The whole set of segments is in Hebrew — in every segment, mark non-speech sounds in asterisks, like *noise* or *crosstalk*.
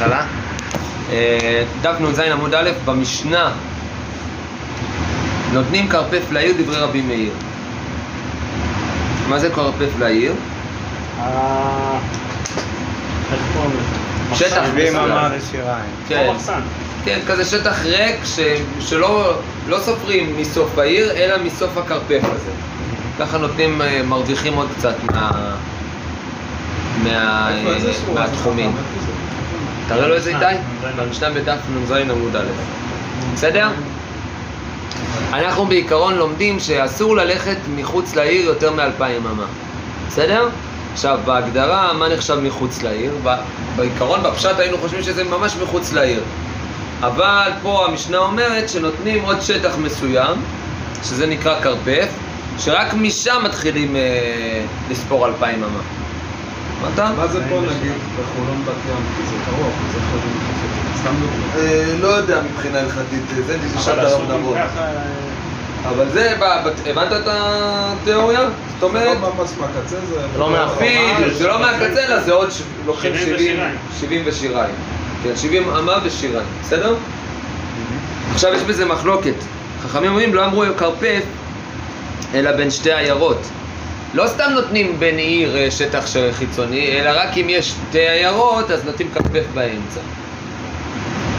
מההתחלה. אה, דף נ"ז עמוד א', במשנה נותנים כרפף לעיר דברי רבי מאיר. מה זה כרפף לעיר? אה? שטח. כן. כן, כזה שטח ריק ש... שלא לא סופרים מסוף העיר, אלא מסוף הכרפף הזה. ככה נותנים, אה, מרוויחים עוד קצת מה... מה... מהתחומים. תראה לו איזה איתי? במשנה. בדף נ"ז עמוד א'. בסדר? אנחנו בעיקרון לומדים שאסור ללכת מחוץ לעיר יותר מאלפיים אמה. בסדר? עכשיו, בהגדרה, מה נחשב מחוץ לעיר? בעיקרון, בפשט היינו חושבים שזה ממש מחוץ לעיר. אבל פה המשנה אומרת שנותנים עוד שטח מסוים, שזה נקרא כרפף, שרק משם מתחילים אה, לספור אלפיים אמה. אמרת? מה זה פה נגיד בחולון בת ים? כי זה קרוב, זה יכול להיות סתם דוגמא. אה, לא יודע מבחינה הלכתית, זה נשאר אבל את אסור הרב גם נבות. אה, אבל זה, הבנת את התיאוריה? זאת אומרת, לא זה... לא זה לא מהקצה אלא זה עוד, ש- לוקחים 70 70 ושיריים. 70 ושיריים. כן, 70 אמה ושיריים, בסדר? עכשיו יש בזה מחלוקת. חכמים אומרים לא אמרו כרפף, אלא בין שתי עיירות. לא סתם נותנים בין עיר אה, שטח ש- חיצוני, אלא רק אם יש שתי עיירות, אז נותנים כרפף באמצע.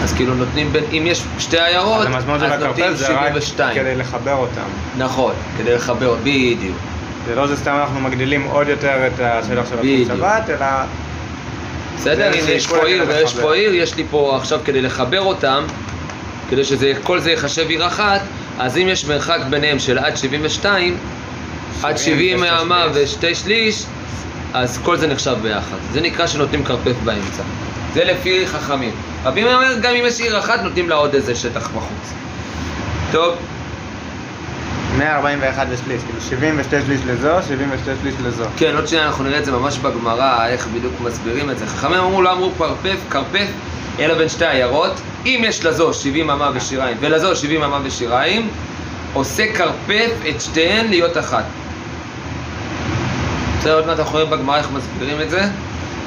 אז כאילו נותנים בין, אם יש שתי עיירות, אז של נותנים הכרפף זה רק 72. כדי לחבר אותם. נכון, כדי לחבר, בדיוק. זה לא זה סתם אנחנו מגדילים עוד יותר את השטח של שבת, אלא בסדר? הנה יש פה עיר ויש. פה עיר, יש לי פה עכשיו כדי לחבר אותם, כדי שכל זה ייחשב עיר אחת, אז אם יש מרחק ביניהם של עד 72, עד 70 ושתי אמה שליש. ושתי שליש, אז כל זה נחשב ביחד. זה נקרא שנותנים כרפף באמצע. זה לפי חכמים. רבי מאיר אומר, גם אם יש עיר אחת, נותנים לה עוד איזה שטח בחוץ. טוב, 141 ושליש, כאילו 72 שליש לזו, 72 שליש לזו. כן, עוד שנייה אנחנו נראה את זה ממש בגמרא, איך בדיוק מסבירים את זה. חכמים אמרו, לא אמרו כרפף, כרפף, אלא בין שתי עיירות. אם יש לזו 70 אמה ושיריים, ולזו 70 אמה ושיריים, עושה כרפף את שתיהן להיות אחת. בסדר, עוד מעט אנחנו רואים בגמרא איך מסבירים את זה.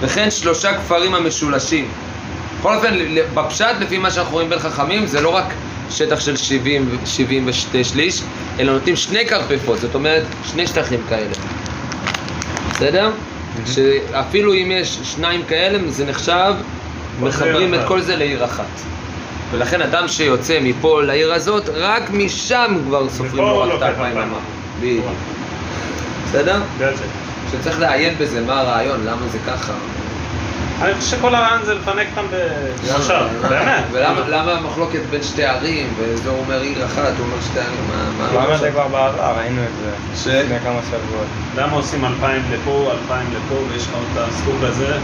וכן שלושה כפרים המשולשים. בכל אופן, בפשט, לפי מה שאנחנו רואים בין חכמים, זה לא רק שטח של 70, ו- 70 ושתי שליש, אלא נותנים שני כרפפות, זאת אומרת, שני שטחים כאלה. בסדר? שאפילו אם יש שניים כאלה, זה נחשב, מחברים את. כל זה לעיר אחת. ולכן אדם שיוצא מפה לעיר הזאת, רק משם כבר סופרים לו רק את האלפיים אלפיים. אמה. בדיוק. בסדר? זה. שצריך לעיין בזה, מה הרעיון, למה זה ככה. אני חושב שכל הרעיון זה לפנק אותם בשלושה, באמת. ולמה למה המחלוקת בין שתי ערים, וזה אומר עיר אחת, הוא אומר שתי ערים, מה... מה- אמרנו את זה כבר בעבר, ראינו את זה לפני כמה שבועות. למה עושים אלפיים לפה, אלפיים לפה, ויש לך את הסקופ הזה,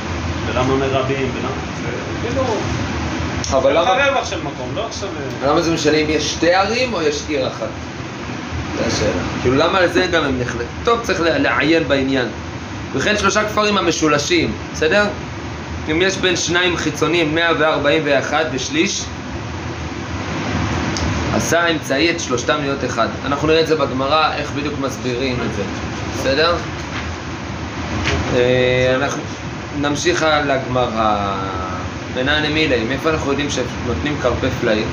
ולמה מרבים, ולמה... זה כאילו... אבל למה... רווח של מקום, לא עכשיו... למה זה משנה אם יש שתי ערים או יש עיר אחת? זו השאלה. כאילו למה על זה גם הם נחלטים? טוב, צריך לעיין בעניין. וכן שלושה כפרים המשולשים, בסדר? אם יש בין שניים חיצוניים 141 ושליש, עשה האמצעי את שלושתם להיות אחד. אנחנו נראה את זה בגמרא, איך בדיוק מסבירים את זה, בסדר? אה, אנחנו נמשיך לגמרא. בנן אמילי, מאיפה אנחנו יודעים שנותנים כרפף לעיר?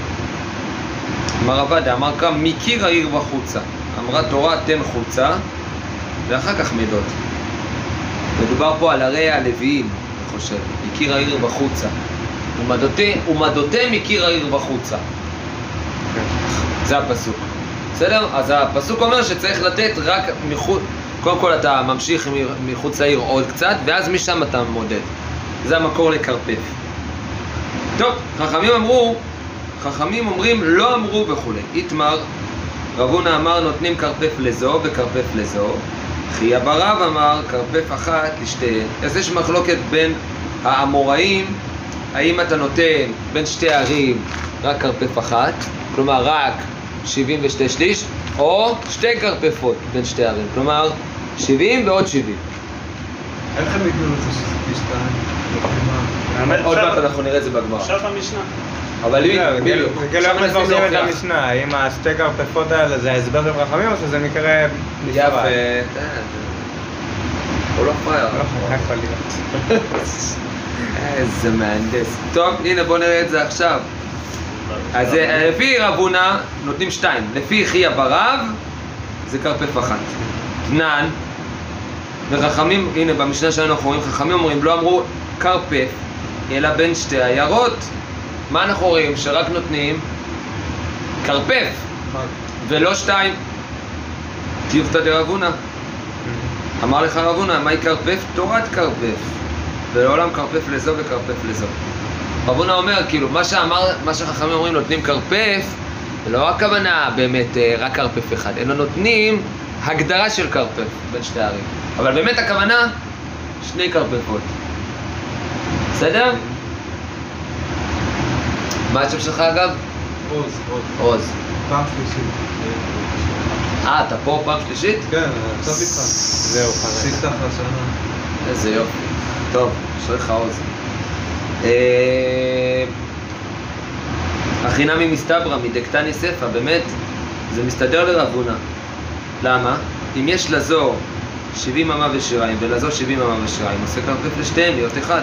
אמר עבדה, אמר קם מקיר העיר וחוצה. אמרה תורה תן חוצה, ואחר כך מידות. מדובר פה על ערי הלוויים, אני חושב, מקיר העיר וחוצה. ומדותי, מקיר העיר וחוצה. זה הפסוק. בסדר? אז הפסוק אומר שצריך לתת רק מחוץ... קודם כל אתה ממשיך מחוץ לעיר עוד קצת, ואז משם אתה מודד. זה המקור לכרפף. טוב, חכמים אמרו, חכמים אומרים לא אמרו וכולי. איתמר, רב הונא אמר נותנים כרפף לזו וכרפף לזו, חי אבא רב אמר כרפף אחת לשתיהן. אז יש מחלוקת בין האמוראים, האם אתה נותן בין שתי ערים רק כרפף אחת, כלומר רק 72 שליש, או שתי כרפפות בין שתי ערים, כלומר 70 ועוד 70. איך הם ייתנו את זה שזה פי שתיים? עוד מעט אנחנו נראה את זה בגמרא. עכשיו במשנה. אבל בדיוק, בדיוק, בגלל עכשיו איך נסביר מפרסמים את. המשנה, האם השתי כרפפות האלה זה ההסבר של חכמים או שזה מקרה יפה? כן, הוא לא פראייר. לא יכול להיות. איזה מהנדס. טוב, הנה בוא נראה את זה עכשיו. אז אה, לפי רב הונא נותנים שתיים, לפי חייא ברב זה כרפף אחת. תנן, וחכמים, הנה במשנה שלנו אנחנו רואים חכמים אומרים לא אמרו כרפף, אלא בין שתי עיירות. מה אנחנו רואים? שרק נותנים כרפף, ולא שתיים. טיובתא דרב הונא. אמר לך רב הונא, מהי כרפף? תורת כרפף. ולעולם כרפף לזו וכרפף לזו. רב הונא אומר, כאילו, מה שאמר, מה שחכמים אומרים, נותנים כרפף, זה לא הכוונה באמת אה, רק כרפף אחד, אלא נותנים הגדרה של כרפף בין שתי ערים. אבל באמת הכוונה, שני כרפפות. בסדר? מה השם שלך אגב? עוז, עוז. עוז. פעם שלישית. אה, אתה פה פעם שלישית? כן, עכשיו איתך. זהו. ספתח לשנה. איזה יופי. טוב, אשריך עוז. אה, הכי נמי מסתברא מדקתני ספא, באמת, זה מסתדר לרב הונא. למה? אם יש לזו 70 אמה ושיריים ולזו 70 אמה ושיריים, עושה כרפף לשתיהם להיות אחד.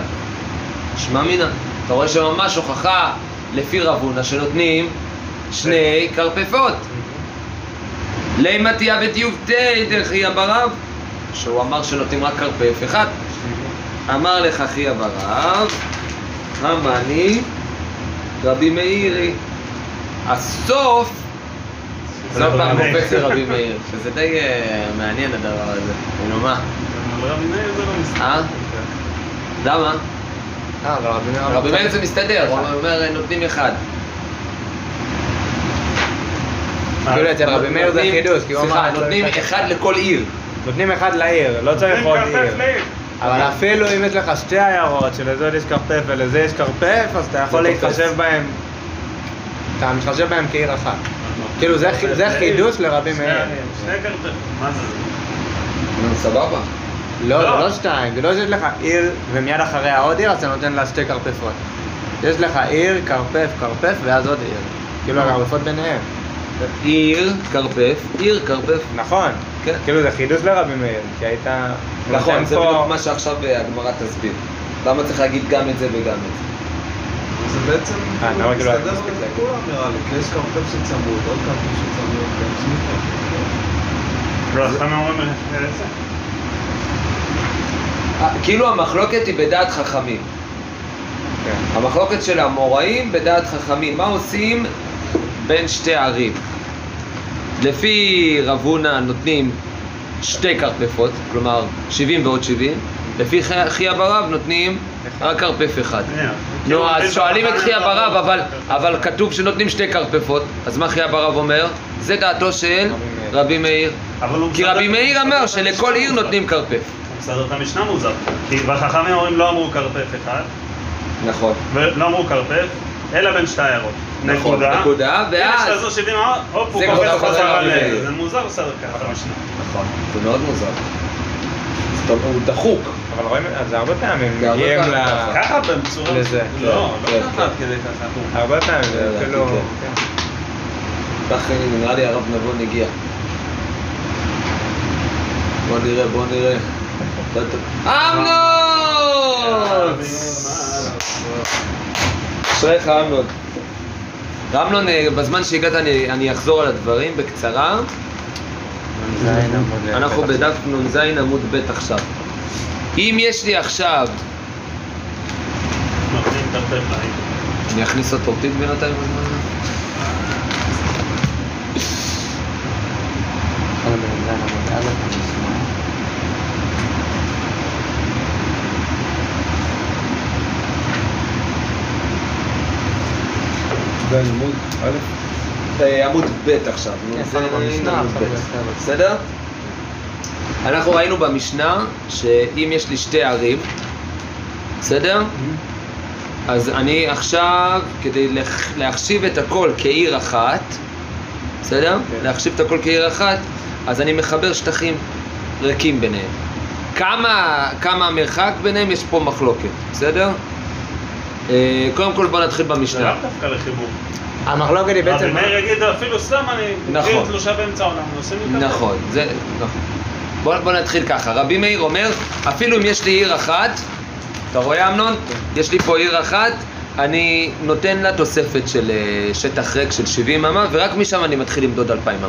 שמע מינא. אתה רואה שממש הוכחה לפי רב הונא שנותנים שני כרפפות. לימא תיה וטיובתי דרכיה ברב, שהוא אמר שנותנים רק כרפף אחד. אמר לך אחי ברב, המאני רבי מאירי. הסוף, זאת פעם קופץ לרבי מאיר, שזה די אה, מעניין הדבר הזה. נו מה? רבי מאיר זה לא מסתדר. אה? למה? אה, אבל רבי מאיר... רבי מאיר זה מסתדר, הוא אומר נותנים אחד. כאילו אצל רבי מאיר זה נותנים- חידוש, כי הוא סליחה, אמר... נותנים אחד לכל עיר. נותנים אחד לעיר, לא צריך עוד עיר. אבל אפילו אם יש לך שתי עיירות, שלזו יש כרפף ולזה יש כרפף, אז אתה יכול. להתחשב בהם, אתה מתחשב בהם כעיר אחת. כאילו זה חי- זה חידוש לרבי מאיר. שני כרפף. מה זה? סבבה. לא, זה לא. לא שתיים, זה לא שיש לך עיר ומיד אחריה עוד עיר, אז אתה נותן לה שתי כרפפות. יש לך עיר, כרפף, כרפף, ואז עוד עיר. כאילו הכרפפות ביניהם. עיר, כרפף, עיר, כרפף. נכון. כן. כאילו זה חידוש לרבי מאיר, כי היית... נכון, זה בדיוק מה שעכשיו אה, הגמרא תסביר. למה צריך להגיד גם את זה וגם את זה? זה בעצם אה, כאילו כאילו מסתדר. לכולם נראה לי, כי יש כרפף שצמוד, עוד כרפף שצמוד, גם סמיכה. לא, אז אומרים את זה? אה, כאילו המחלוקת היא בדעת חכמים. כן. המחלוקת של המוראים בדעת חכמים. מה עושים בין שתי ערים? לפי רב הונא נותנים שתי כרפפות, כלומר 70 ועוד 70. לפי חי- חייא ברב נותנים רק כרפף אחד. שנייה. נו, כאילו, אז שואלים את חייא ברב, אבל, כתוב שנותנים שתי כרפפות, אז מה חייא ברב אומר? זה דעתו של רבי מאיר. כי רבי מאיר אמר שלכל עיר. נותנים כרפף. הוא מסדר את המשנה מוזר. כי בחכמים אומרים לא אמרו כרפף אחד, נכון. ולא אמרו כרפף, אלא בין שתי עיירות. נכון, נקודה. נקודה, יש ואז... לזו 70 אמר, הופ, הוא זה קופץ חזרה רבי ל... מאיר. זה מוזר בסדר ככה המשנה. נכון. זה מאוד מוזר. הוא דחוק. אבל רואים, זה הרבה פעמים זה הרבה מגיעים פעמים ל... ככה. ככה בצורה... לזה. לא, לא כן, ככה כן. עד כדי ככה. הרבה פעמים, זה כאילו... כן. כן. כך נראה לי הרב נבון הגיע. בוא נראה, בוא נראה. אמנון! אשריך אמנון. אמנון, אה, בזמן שהגעת אני, אני אחזור על הדברים בקצרה. אנחנו. בדף נ"ז עמוד ב' עכשיו. אם יש לי עכשיו. אני אכניס אותו אותי בינתיים בזמן בזין עמוד א', עמוד ב' עכשיו. נו, כן, זה עמוד ב'. בסדר. אנחנו ראינו במשנה שאם יש לי שתי ערים, בסדר? אז אני עכשיו, כדי להחשיב את הכל כעיר אחת, בסדר? כן. להחשיב את הכל כעיר אחת, אז אני מחבר שטחים ריקים ביניהם. כמה, כמה המרחק ביניהם יש פה מחלוקת, בסדר? אה, קודם כל בוא נתחיל זה במשנה. לאו דווקא לחיבור. המחלוקת היא רבי בעצם... מאיר יגיד אפילו סתם אני... נכון. תלושה באמצע העולם, עושים לי ככה. נכון, זה, נכון. בוא, בוא נתחיל ככה, רבי מאיר אומר, אפילו אם יש לי עיר אחת, אתה רואה אמנון? יש לי פה עיר אחת, אני נותן לה תוספת של אה, שטח ריק של 70 אמה, ורק משם אני מתחיל למדוד 2,000 אמה.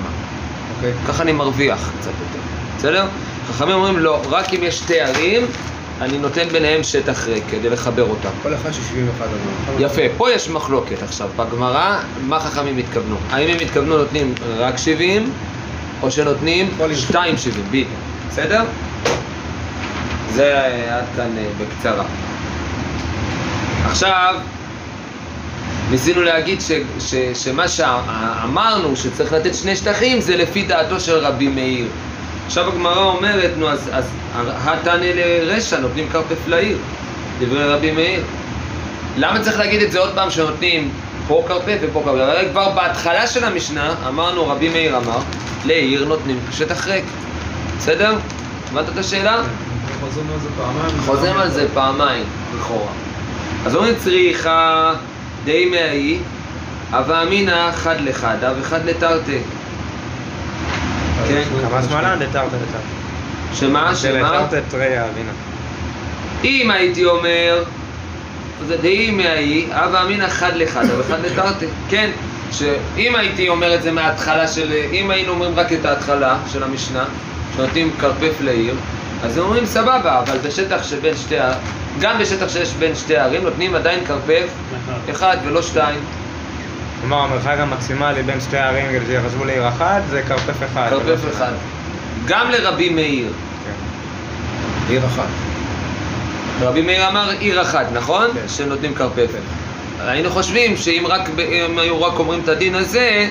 אוקיי. ככה אני מרוויח קצת יותר. בסדר? חכמים אומרים לא, רק אם יש שתי ערים, אני נותן ביניהם שטח ריק כדי לחבר אותם. כל אחד של 71 אמר. יפה, פה יש מחלוקת עכשיו, בגמרא, מה חכמים התכוונו? האם הם התכוונו נותנים רק 70, או שנותנים כל עיר. 2.70, בדיוק, בסדר? זה אה, עד כאן אה, בקצרה. עכשיו, ניסינו להגיד ש, ש, שמה שאמרנו שצריך לתת שני שטחים זה לפי דעתו של רבי מאיר. עכשיו הגמרא אומרת, נו אז, אז התנא לרשע נותנים כרפף לעיר, דברי רבי מאיר. למה צריך להגיד את זה עוד פעם שנותנים פה כרפף ופה כרפף? הרי כבר בהתחלה של המשנה אמרנו, רבי מאיר אמר, לעיר נותנים שטח ריק. בסדר? הבנת את השאלה? חוזרים על זה פעמיים. חוזרים על זה פעמיים, לכאורה. אז אומרים צריכה די מהאי, הווה אמינא חד לחדה וחד לתרתי. כן, כמה שמאלן דתרתא דתרתא. שמה? שמה? דתרתא תרי אבינה. אם הייתי אומר, זה דהי מהאי, הווה אמינא חד לחדה וחד לתרתי. כן, שאם הייתי אומר את זה מההתחלה של... אם היינו אומרים רק את ההתחלה של המשנה, שנותנים כרפף לעיר, אז הם אומרים סבבה, אבל בשטח שבין שתי. גם בשטח שיש בין שתי הערים נותנים עדיין כרפף אחד ולא שתיים. כלומר, המרחק המקסימלי בין שתי הערים כדי שיחשבו לעיר אחת זה כרפף אחד. כרפף ולא אחד. גם לרבי מאיר. כן. עיר אחת. רבי מאיר אמר עיר אחת, נכון? כן. שנותנים כרפף. היינו חושבים שאם רק, אם היו רק אומרים את הדין הזה,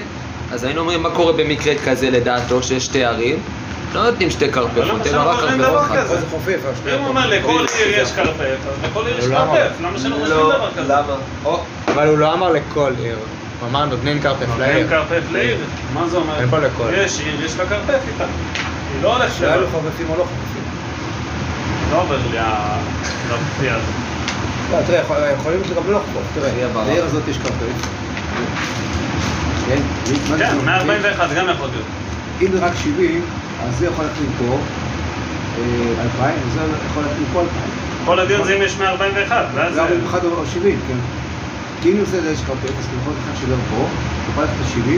אז היינו אומרים מה קורה במקרה כזה לדעתו, שיש שתי ערים? לא נותנים שתי אבל כרפפות, למה אלא שאנחנו רק דבר אחד. כזה? זה חופף, השנייה אם הוא. אומר לכל עיר יש כרפף, אז לכל עיר יש לא. כרפף, למה שלא נותנים לא, דבר כזה? למה? או, אבל הוא לא אמר לכל עיר. הוא אמר נותנים כרפף נותנים לעיר. כרפף לעיר, מה זה אומר? אין פה לכל. יש עיר, יש לה כרפף איתה. היא לא הולכת לבד. אם חופפים או לא חופפים. לא עובר לי ה... לא, הזה. לא, תראה, יכול- יכולים להיות גם לא לחפוף. תראה. לעיר הזאת יש כרפף. כן? מה זה כן, אומר? 141 גם יכול להיות. אם זה רק 70, אז זה יכול פה אה, 2,000, וזה יכול להתחיל פה 2,000. כל הדיון זה אם יש 141, ואז... זה ערוץ אחד או 70, כן. כי אם נעשה את זה יש כרפף, אז יכול לקחת שגר פה, יכול ללכת ל-70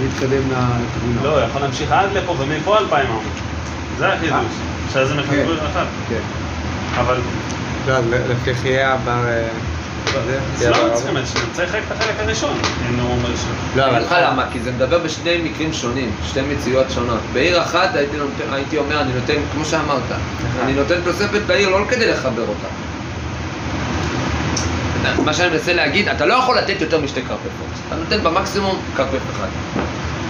ולהתקדם לכיוון לא, יכול להמשיך עד לפה ומפה 2,000 עמוד. זה החידוש. שזה כן. מחבר אחד. כן. אבל לא, לפי חייה בר... זה, לא צריכים את שניהם, צריך רק את החלק הראשון. אם הוא אומר ש... לא, אבל... לך למה, כי זה מדבר בשני מקרים שונים, שתי מציאויות שונות. בעיר אחת הייתי, אומר, אני נותן, כמו שאמרת, אני נותן תוספת לעיר לא כדי לחבר אותה. מה שאני מנסה להגיד, אתה לא יכול לתת יותר משתי כרפפות. אתה נותן במקסימום כרפף אחד.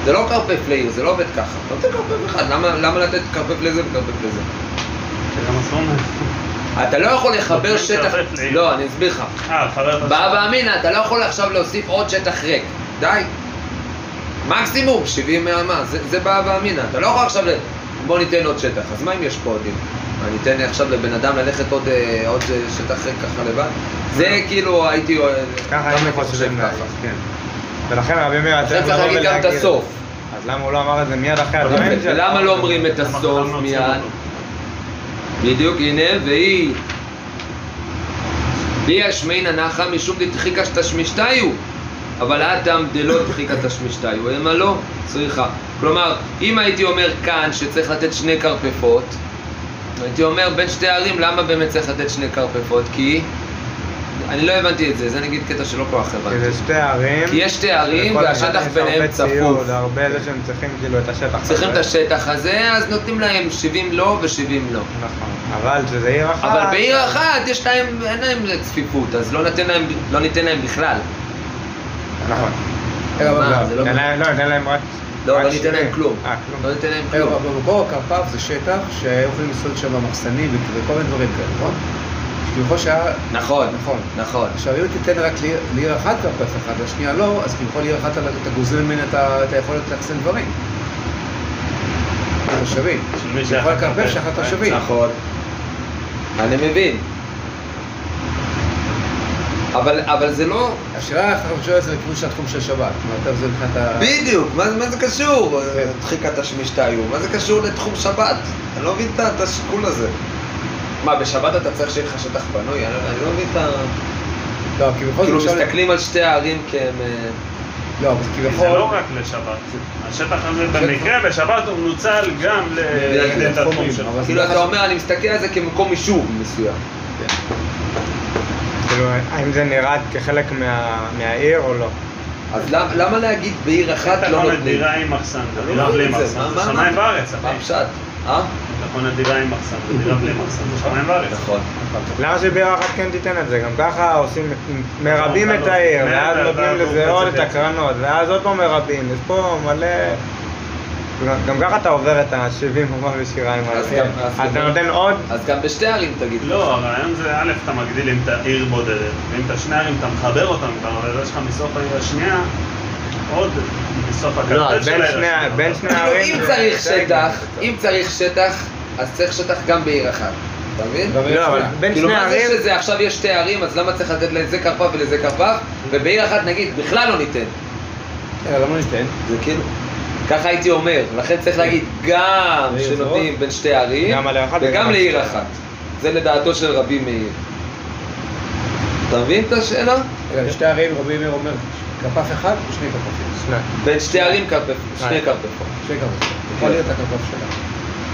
זה לא כרפף לעיר, זה לא עובד ככה. אתה נותן כרפף אחד, למה, למה לתת כרפף לזה וכרפף לזה? אתה לא יכול לחבר שטח... לא, אני אסביר לך. אה, בא ואמינא, אתה לא יכול עכשיו להוסיף עוד שטח ריק. די. מקסימום 70 מהמה, זה, זה בא ואמינא. אתה לא יכול עכשיו. בוא ניתן עוד שטח. אז מה אם יש פה עוד? מה, ניתן עכשיו לבן אדם ללכת עוד, אה, עוד אה, שטח ככה לבד? זה כאילו הייתי... אה, ככה היינו חושבים ככה. כן. ולכן רבי מאיר צריך לבוא להגיד גם את הסוף. אז למה הוא לא אמר את זה מיד אחרי הדברים שלו? ולמה לא אומרים את הסוף לא מיד? בדיוק, הנה, והיא... והיא השמינא נחה משום דתחיקא תשמישתיו, אבל אטם דלא תחיקא תשמישתיו, המה לא, צריכה. כלומר, אם הייתי אומר כאן שצריך לתת שני כרפפות, הייתי אומר בין שתי ערים, למה באמת צריך לתת שני כרפפות? כי... אני לא הבנתי את זה, זה נגיד קטע שלא כל כך כי הבנתי. זה שתי ערים. כי יש שתי ערים והשטח יש ביניהם הרבה צפוף. ציוד, הרבה זה שהם צריכים כאילו את השטח. צריכים את הזה. השטח הזה, אז נותנים להם 70 לא ו-70 לא. נכון. אבל שזה עיר אחת. אבל בעיר אחת יש להם, אין להם צפיפות, אז לא ניתן להם, לא ניתן להם בכלל. נכון. מה, אבל- זה לא- ניתן לא, ניתן להם רק... לא, לא ניתן להם. כלום. אה, כלום. לא ניתן להם כלום. אבל במקור הכרפף זה שטח שהיו יכולים לעשות שם מחסנים וכל מיני דברים כאלה, נכון? שכביכול שהיה... נכון, נכון. נכון. עכשיו, אם תיתן רק לעיר- אחת כרפף אחד, והשנייה לא, אז כביכול עיר אחת אתה גוזל ממנה את היכולת לאחסן דברים. התושבים. כביכול הכרפף. שייך לתושבים. נכון. אני מבין. אבל, אבל זה לא... השאלה איך אתה חושב על זה לכיוון של התחום של שבת. בדיוק, מה, מה זה קשור? כן. דחיקת השמישתיו, מה זה קשור לתחום שבת? אני לא מבין את- השיקול הזה. מה, בשבת אתה צריך שיהיה לך שטח פנוי? אני אני לא מבין את ה... לא, כי בכל כאילו. מסתכלים על שתי הערים כהם... אה, לא, אבל כי זה כביכול... לא רק לשבת. השטח הזה במקרה בשבת הוא מנוצל גם התחום שלו. כאילו לא אתה. אומר, אני מסתכל על זה כמקום יישוב מסוים. כאילו, האם זה נראה כחלק מה- מהעיר או לא? אז למה- למה להגיד בעיר אחת אתה לא קונה נותנים? דירה עם מחסן, לא דירה מבין בלי את זה. מחסן, זה שמיים וארץ, מה. הפשט? אה? אתה קונה דירה עם מחסן, דירה בלי מחסן, זה שמיים וארץ. נכון. למה שבעיר אחת כן תיתן את זה? גם ככה עושים, מרבים את חלום. העיר, מאה ואז נותנים לזה עוד את זה הקרנות, ואז עוד פעם מרבים, יש פה מלא... גם- ככה אתה עובר את ה-70 אומה ושיריים אז האלה. גם- אז אז אתה נותן עוד, אז גם בשתי ערים תגיד. לא, הרעיון זה, א', אתה מגדיל אם אתה עיר בודדת, ואם אתה שני ערים, אתה מחבר אותם כבר, אבל יש לך מסוף העיר השנייה, עוד מסוף לא, אז של בין העיר. בין שני כאילו, הערים... אם צריך שטח, אם צריך שטח, אז צריך שטח גם בעיר אחת. אתה מבין? לא, אבל בין כאילו שני מה זה. שזה עכשיו יש שתי ערים, אז למה צריך לתת לזה כרפף ולזה כרפף, ובעיר אחת נגיד בכלל לא ניתן. אה, למה ניתן? זה כאילו, ככה הייתי אומר, לכן צריך להגיד גם שנותנים? בין שתי ערים, עיר וגם לעיר אחת. זה לדעתו של רבי מאיר. אתה מבין את השאלה? שתי ערים רבי מאיר אומר, כרפף אחד או שני כרפפים? שני. בין שתי ערים שני. כרפפות. שני כרפפים. יכול להיות הכרפף שלה.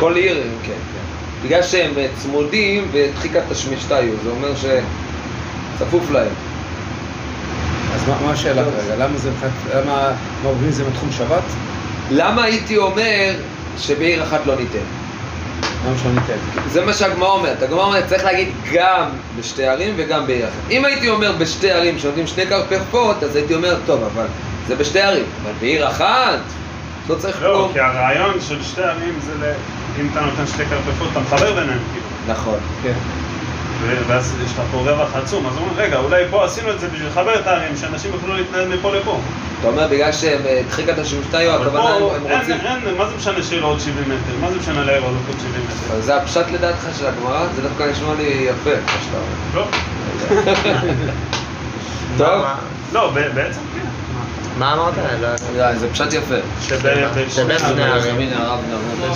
כל עיר, כן, כן. בגלל שהם אה, צמודים ודחיקת תשמישתיו, זה אומר שצפוף להם. אז מה- השאלה כרגע? למה זה מתחום שבת? למה הייתי אומר שבעיר אחת לא ניתן? למה שלא ניתן? זה מה שהגמרא אומרת. הגמרא אומרת, צריך להגיד גם בשתי ערים וגם בעיר אחת. אם הייתי אומר בשתי ערים שנותנים שני כרפפות, אז הייתי אומר, טוב, אבל זה בשתי ערים. אבל בעיר אחת, לא צריך לא, כלום. כי הרעיון של שתי ערים זה ל... אם אתה נותן שתי כרפפות, אתה מחבר ביניהם, כאילו. נכון. כן. ואז יש לך פה רווח עצום, אז אומרים, רגע, אולי פה עשינו את זה בשביל לחבר את הערים, שאנשים יוכלו להתנהל מפה לפה. אתה אומר, בגלל שהם אה, דחיקת תשמישתיו, אבל הכוונה פה הם רוצים... אין, מה זה משנה שיהיה לו עוד 70 מטר? מה זה משנה לעיר עוד עוד 70 מטר? זה הפשט לדעתך של הגמרא? זה דווקא נשמע לי יפה, מה שאתה אומר. לא, *laughs* טוב. לא, בעצם כן. מה אמרת? לא- לא, זה פשט יפה. שבין.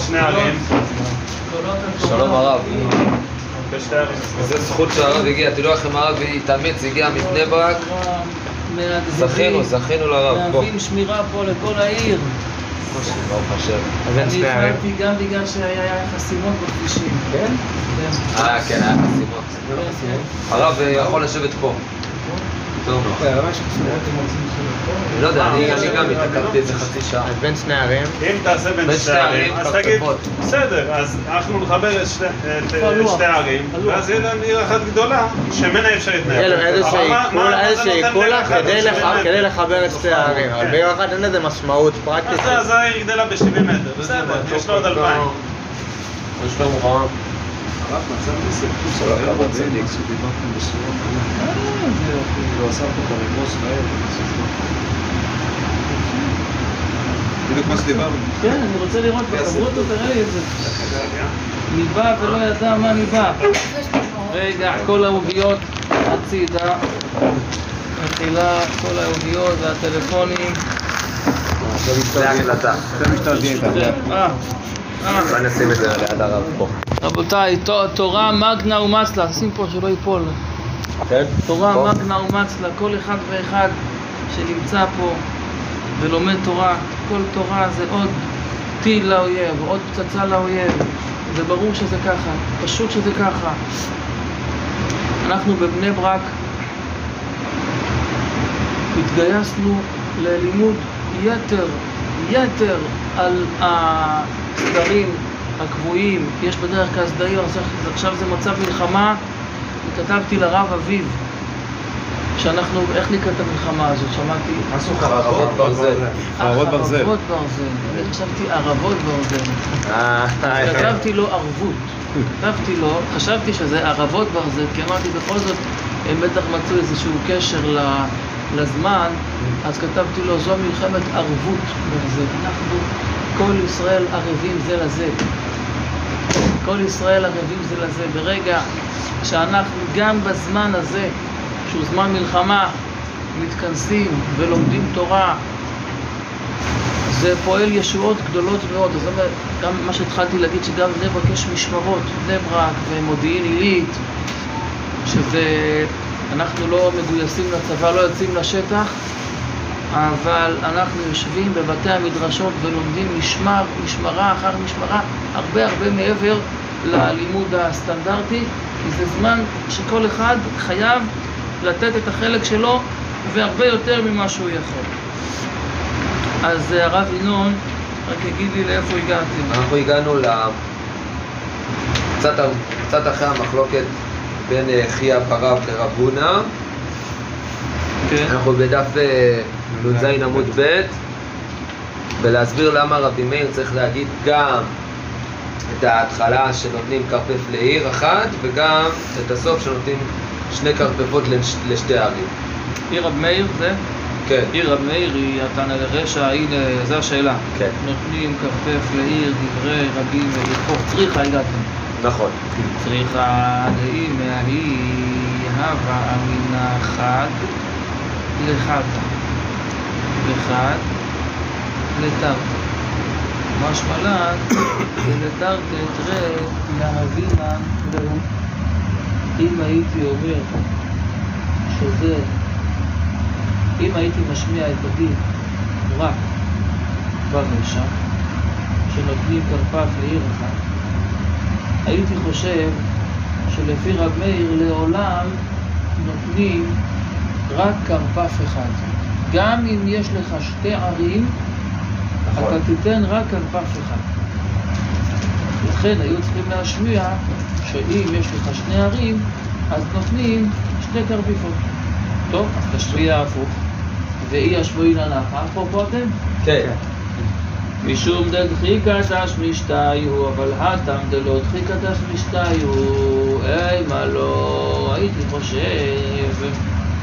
שני ערים, שלום הרב. איזה זכות שהרב הגיע, תדעו לכם הרב התאמץ, הגיע מבני ברק, זכינו, זכינו לרב, בוא. מהווים שמירה פה לכל העיר. ברוך השם. אני. הפרעתי גם בגלל שהיה חסימות בכבישים. כן? אה, כן, היה חסימות. הרב אה, יכול לשבת פה. טוב. אני לא יודע, אני גם התעכבתי איזה חצי שעה. אז בין שני הערים, אם תעשה בין שתי ערים, ערים, אז תגיד. בסדר, אז אנחנו נחבר את שתי- אה. שתי הערים, הלוח. ואז יהיה להם עיר אחת גדולה, שממנה אפשר להתנהל. איזושהי קולה כדי עוד לח- 70 כדי מטר? לחבר את שתי הערים, אבל כן. בעיר אחת אין לזה משמעות פרקטית. אז העיר גדלה ב-70 מטר, בסדר, יש לו עוד אלפיים. יש לו מוחמד. הרב מצאתי איזה קורס כל על עיר הכבוד, רבים, צדיק. שדיברתם בשורות. הוא עשה פה הרמוס מהר. בדיוק מה שדיברנו. כן, אני רוצה לראות בחברות, תראה לי את זה. ניבא ולא ידע מה ניבא. רגע, כל העוגיות הצידה. מחילה, כל העוגיות והטלפונים. זה משתלבים אה. בוא נשים את זה ליד הרב פה. רבותיי, תורה מגנה ומצלה, שים פה שלא ייפול. כן? תורה. מגנה ומצלה, כל אחד ואחד שנמצא פה ולומד תורה, כל תורה זה עוד טיל לאויב, עוד פצצה לאויב. זה ברור שזה ככה, פשוט שזה ככה. אנחנו בבני ברק התגייסנו ללימוד יתר, יתר על הסדרים הקבועים, יש בדרך כלל סדרים, עכשיו- עכשיו זה מצב מלחמה, וכתבתי לרב אביב, שאנחנו, איך נקראת המלחמה הזאת? שמעתי... מה סוג חרבות ברזל. חרבות ברזל. חרבות ברזל. אני חשבתי ערבות ברזל. אה, אז כתבתי לו ערבות. כתבתי לו, חשבתי שזה ערבות ברזל, כי אמרתי בכל זאת, הם בטח מצאו איזשהו קשר ל- לזמן, אז כתבתי לו, זו מלחמת ערבות ברזל. אנחנו, כל ישראל ערבים זה לזה. כל ישראל ערבים זה לזה. ברגע שאנחנו גם בזמן הזה, שהוא זמן מלחמה, מתכנסים ולומדים תורה, זה פועל ישועות גדולות מאוד. אומרת, גם מה שהתחלתי להגיד, שגם בני ברק יש משמרות, בני ברק ומודיעין עילית, שזה, אנחנו לא מגויסים לצבא, לא יוצאים לשטח, אבל אנחנו יושבים בבתי המדרשות ולומדים משמר, משמרה אחר משמרה, הרבה הרבה מעבר ללימוד הסטנדרטי, כי זה זמן שכל אחד חייב לתת את החלק שלו והרבה יותר ממה שהוא יכול. אז אה, הרב ינון, רק יגיד לי לאיפה הגעתם. אנחנו הגענו ל... קצת, קצת אחרי המחלוקת בין אה, חייא ברב לרב הונא. כן. אנחנו בדף אה, נ"ז עמוד ב', ולהסביר למה רבי מאיר צריך להגיד גם את ההתחלה שנותנים כרפף לעיר אחת, וגם את הסוף שנותנים שני כרפפות לש, לשתי ערים. עיר רב מאיר זה? כן, עיר רב מאיר היא התנא לרשע, הנה, זו השאלה. כן, נותנים כרפף לעיר דברי רבים ולכפור צריכה הגעתם. נכון. צריכה דאי מהי הווה אמינה חד לחדה וחד לתרתא. משמע לן ולתרתא תראה להבינה לו. אם הייתי אומר שזה, אם הייתי משמיע את הדין רק ברשע, שנותנים כרפף לעיר אחת, הייתי חושב שלפי רב מאיר לעולם נותנים רק כרפף אחד. גם אם יש לך שתי ערים, נכון. אתה תיתן רק כרפף אחד. לכן היו צריכים להשמיע שאם יש לך שני ערים, אז נותנים שתי כרפיפות. טוב, אז תשמיע הפוך. ואי השבועין הנחה, פה פה אתם? כן. משום דדחיקא תשמישתיו, אבל הטם דלא תשמישתיו, אימה לא, הייתי חושב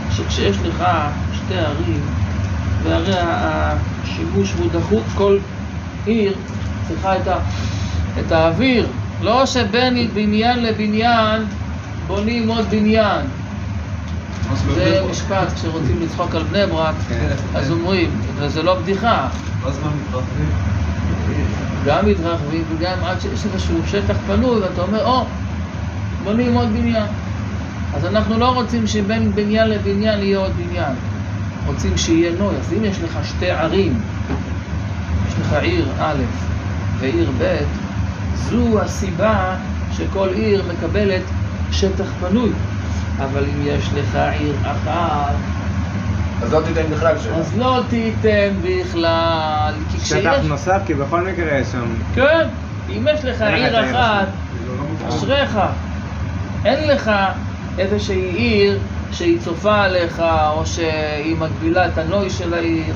שכשיש לך שתי ערים, והרי השימוש הוא דחוק, כל עיר צריכה את, ה, את האוויר, לא שבין בניין לבניין בונים עוד בניין. זה משפט, כשרוצים לצחוק על בני ברק, אז אומרים, וזה לא בדיחה, מה זמן מתרחבים? גם מתרחבים וגם עד שיש איזשהו שטח פנוי ואתה אומר, או, בונים עוד בניין. אז אנחנו לא רוצים שבין בניין לבניין יהיה עוד בניין. רוצים שיהיה נוי. אז אם יש לך שתי ערים, יש לך עיר א' ועיר ב', זו הסיבה שכל עיר מקבלת שטח פנוי. אבל אם יש לך עיר אחת, אז לא תיתן בכלל שלא. אז לא תיתן בכלל. כי שטח. נוסף, כי בכל מקרה יש שם... כן, אם יש לך עיר אחת, הזאת. אשריך. אין לך איזושהי עיר שהיא צופה עליך, או שהיא מגבילה את הנוי של העיר,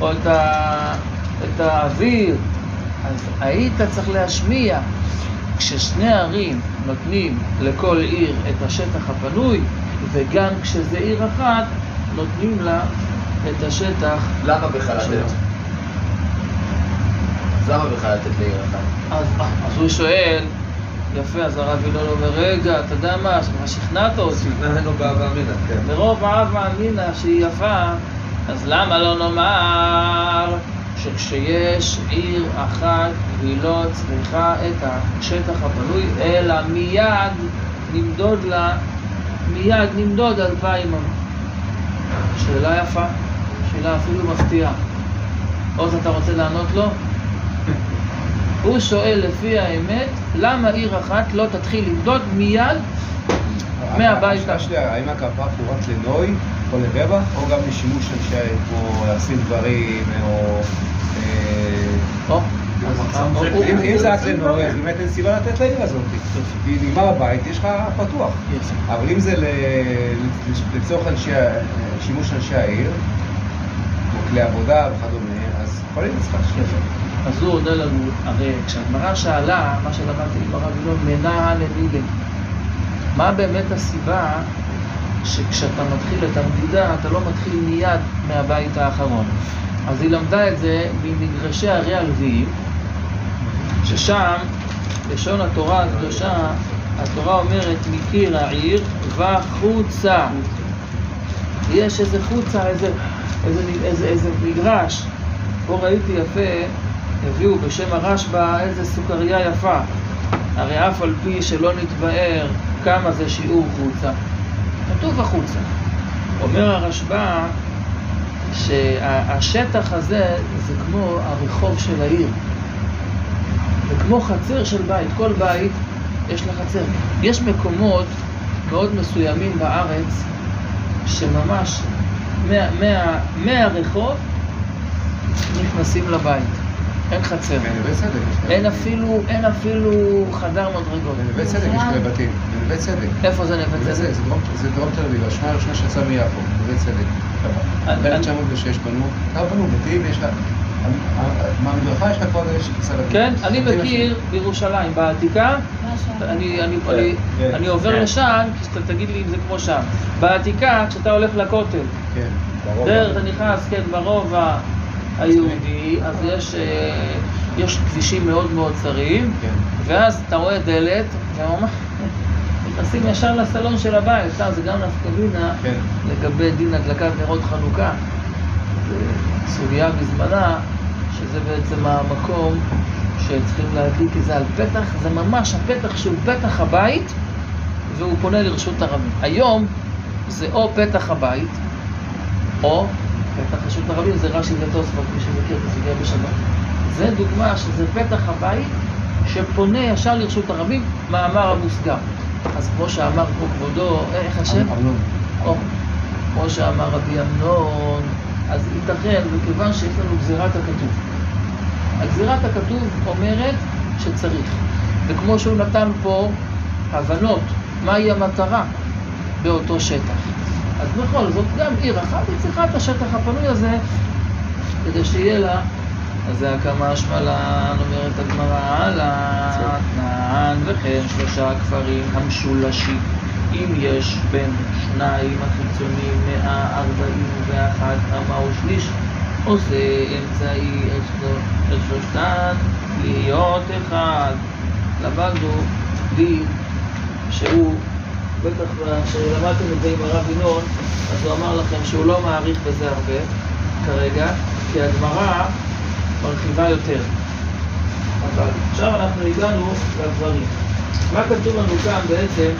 או את, ה... את האוויר. אז היית צריך להשמיע. כששני ערים נותנים לכל עיר את השטח הפנוי, וגם כשזה עיר אחת, נותנים לה את השטח למה בכלל. לתת? למה בכלל לתת לעיר אחת? אז, אז הוא שואל, יפה, אז הרב ינון אומר, רגע, אתה יודע מה, מה שכנעת אותי. נהנו באהבה אמינא, כן. מרוב אהבה אמינה שהיא יפה, אז למה לא נאמר שכשיש עיר אחת היא לא צריכה את השטח הפנוי, אלא מיד נמדוד לה, מיד נמדוד אלפיים אמות. שאלה יפה, שאלה אפילו מפתיעה. עוז, אתה רוצה לענות לו? הוא שואל לפי האמת, למה עיר אחת לא תתחיל למדוד מיד מהבית האם הכרפף הוא רק לנוי או לרווח, או גם לשימוש אנשי העיר, כמו לשים דברים, או... אם זה רק לנוי, אז באמת אין סיבה לתת לעיר הזאת. כי נגמר הבית, יש לך פתוח. אבל אם זה לצורך שימוש אנשי העיר, כלי עבודה וכדומה, אז כל עיר צריכה לשבת. אז הוא עונה לנו, הרי כשהגמרא שאלה, מה שלמדתי עם הרב ינון, מנע למילה. מה באמת הסיבה שכשאתה מתחיל את המדידה, אתה לא מתחיל מיד מהבית האחרון? אז היא למדה את זה ממגרשי ערי הלוויים, ששם, לשון התורה הקדושה, התורה אומרת מקיר העיר וחוצה. יש איזה חוצה, איזה, איזה, איזה, איזה מגרש פה ראיתי יפה, הביאו בשם הרשב"א איזה סוכריה יפה. הרי אף על פי שלא נתבאר כמה זה שיעור חוצה, כתוב החוצה. אומר הרשב"א שהשטח הזה זה כמו הרחוב של העיר. זה כמו חצר של בית, כל בית יש לה חצר. יש מקומות מאוד מסוימים בארץ שממש מה, מה, מהרחוב נכנסים לבית. אין חצר. בנווה צדק. יש אין אפילו, אין אפילו חדר מדרגות. בנווה צדק יש להם בתים. בנווה צדק. איפה זה נווה צדק? זה דרום- תל אביב, השכונה הראשונה שיצאה מיפו, נווה צדק. אני- ב-1906 בנו, כמה בנו בתים, יש לה... מהמדרכה יש כבר יש כניסה לבית. כן, אני מכיר בירושלים, בעתיקה, אני, אני, אני, כן, אני עובר כן. לשם, תגיד לי אם זה כמו שם. בעתיקה, כשאתה הולך לכותל, כן. דרך, אתה נכנס, כן, ברובע היהודי, אז יש, אה, יש כבישים מאוד מאוד צרים, כן. ואז אתה רואה דלת, וממש נכנסים ישר לסלון של הבית, שם זה גם נפקא מינה כן. לגבי דין הדלקת נרות חנוכה. סוגיה בזמנה, שזה בעצם המקום שצריכים להדליק את זה על פתח, זה ממש הפתח שהוא פתח הבית, והוא פונה לרשות הרבים. היום זה או פתח הבית, או פתח רשות הרבים, זה רש"י ותוספות, מי שמכיר את הסוגיה בשבת. זה דוגמה שזה פתח הבית שפונה ישר לרשות הרבים, מאמר המוסגר. אז כמו שאמר פה כבודו, איך השם? אמנון. כמו שאמר רבי אמנון, אז ייתכן, מכיוון שיש לנו גזירת הכתוב. הגזירת הכתוב אומרת שצריך. וכמו שהוא נתן פה הבנות, מהי המטרה באותו שטח. אז בכל זאת, גם עיר אחת היא צריכה את השטח הפנוי הזה כדי שיהיה לה. אז זה הקמה שמלן, אומרת הגמרא, הלאה, תנען וכן שלושה כפרים המשולשים. אם יש בין שניים החיצוניים מאה ארבעים ואחת אמה או שליש, עושה אמצעי את שלוש- את שלושתן להיות אחד. למדנו דין שהוא, בטח כשלמדתם את זה עם הרב ינון, אז הוא אמר לכם שהוא לא מעריך בזה הרבה כרגע, כי הגמרא מרחיבה יותר. אבל עכשיו אנחנו הגענו לדברים. מה כתוב לנו כאן בעצם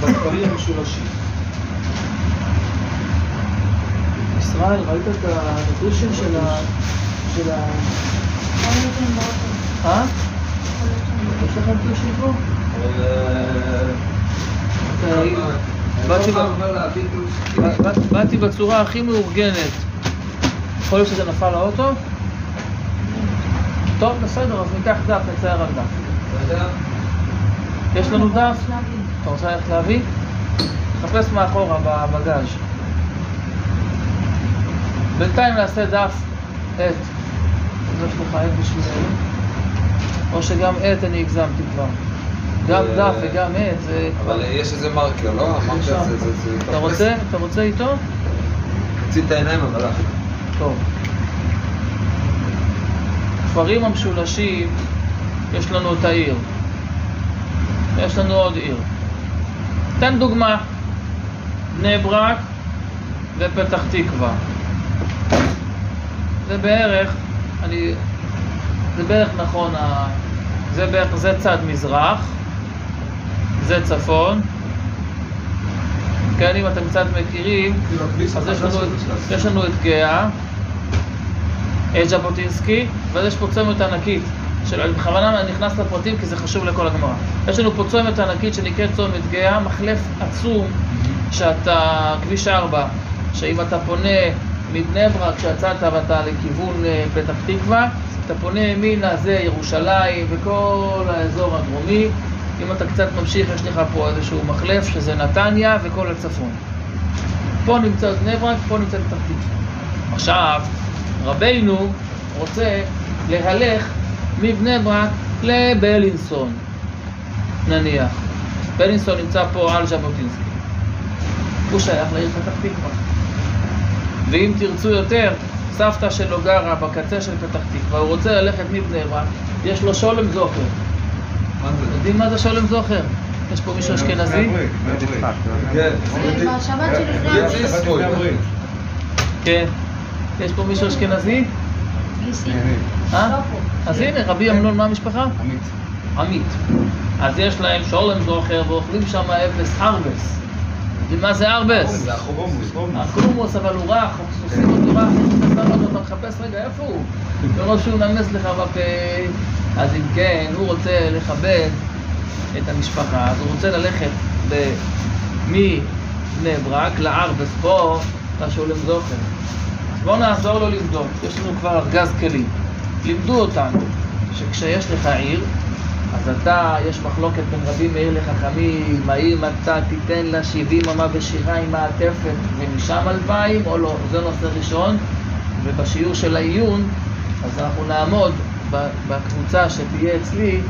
בכפרים המשולשים? ישראל, ראית את הנטושים של ה... של ה... אה? יש לך נטושים פה? ב- באת- באתי בצורה הכי מאורגנת. יכול להיות שזה נפל לאוטו? טוב, בסדר, אז ניקח דף, נצייר על דף. יש לנו דף? אתה רוצה ללכת להביא? תחפש מאחורה בבגאז'. בינתיים נעשה דף עט. אז יש לך עט בשבילנו? או שגם עט אני הגזמתי כבר. גם אה, דף וגם עט זה... אבל יש איזה מרקר, לא? המרקר. זה... אתה רוצה? אתה רוצה איתו? תוציא את העיניים אבל לך. טוב. כפרים המשולשים, יש לנו את העיר. יש לנו עוד עיר. תן דוגמה. בני ברק ופתח תקווה. זה בערך, אני, זה בערך נכון, זה בערך, זה צד מזרח, זה צפון. כן, אם אתם קצת מכירים, אז יש לנו, את- יש לנו את גאה, את ז'בוטינסקי, ואז יש פה צומת ענקית, של, אני בכוונה נכנס לפרטים כי זה חשוב לכל הגמרא. יש לנו פה צומת ענקית שנקראת צומת גאה, מחלף עצום, שאתה, כביש 4, שאם אתה פונה מבני ברק, כשיצאת ואתה לכיוון אה, פתח תקווה, אתה פונה ימינה זה ירושלים וכל האזור הדרומי. אם אתה קצת ממשיך, יש לך פה איזשהו מחלף שזה נתניה וכל הצפון. פה נמצא בני ברק, פה נמצא פתח תקווה. עכשיו, רבינו רוצה להלך מבני ברק לבלינסון, נניח. בלינסון נמצא פה על ז'בוטינסקי. הוא שייך לעיר פתח תקווה. ואם תרצו יותר, סבתא שלו גרה בקצה של פתח תקווה, הוא רוצה ללכת מבני ברק, יש לו שולם זוכר. יודעים מה זה שולם זוכר? יש פה מישהו אשכנזי? כן. יש פה מישהו אשכנזי? אה? אז הנה, רבי אמנון, מה המשפחה? עמית. עמית. אז יש להם שולם זוכר ואוכלים שם אפס ארבס. יודעים מה זה ארבס? זה החומוס. הקרומוס, אבל הוא רך, עושים אותו רך, אתה שם אותו, אתה מחפש רגע איפה הוא? מרוב שהוא נמס לך בפה. אז אם כן, הוא רוצה לכבד את המשפחה, אז הוא רוצה ללכת מבני ברק לארבס פה, לשולם זוכר. אז בואו נעזור לו למדוד, יש לנו כבר ארגז כלים. לימדו אותנו שכשיש לך עיר, אז אתה, יש מחלוקת בין רבי מאיר לחכמים, האם אתה תיתן לה 70 אמה בשירה עם מעטפת ומשם אלפיים או לא, זה נושא ראשון, ובשיעור של העיון, אז אנחנו נעמוד בקבוצה שתהיה אצלי,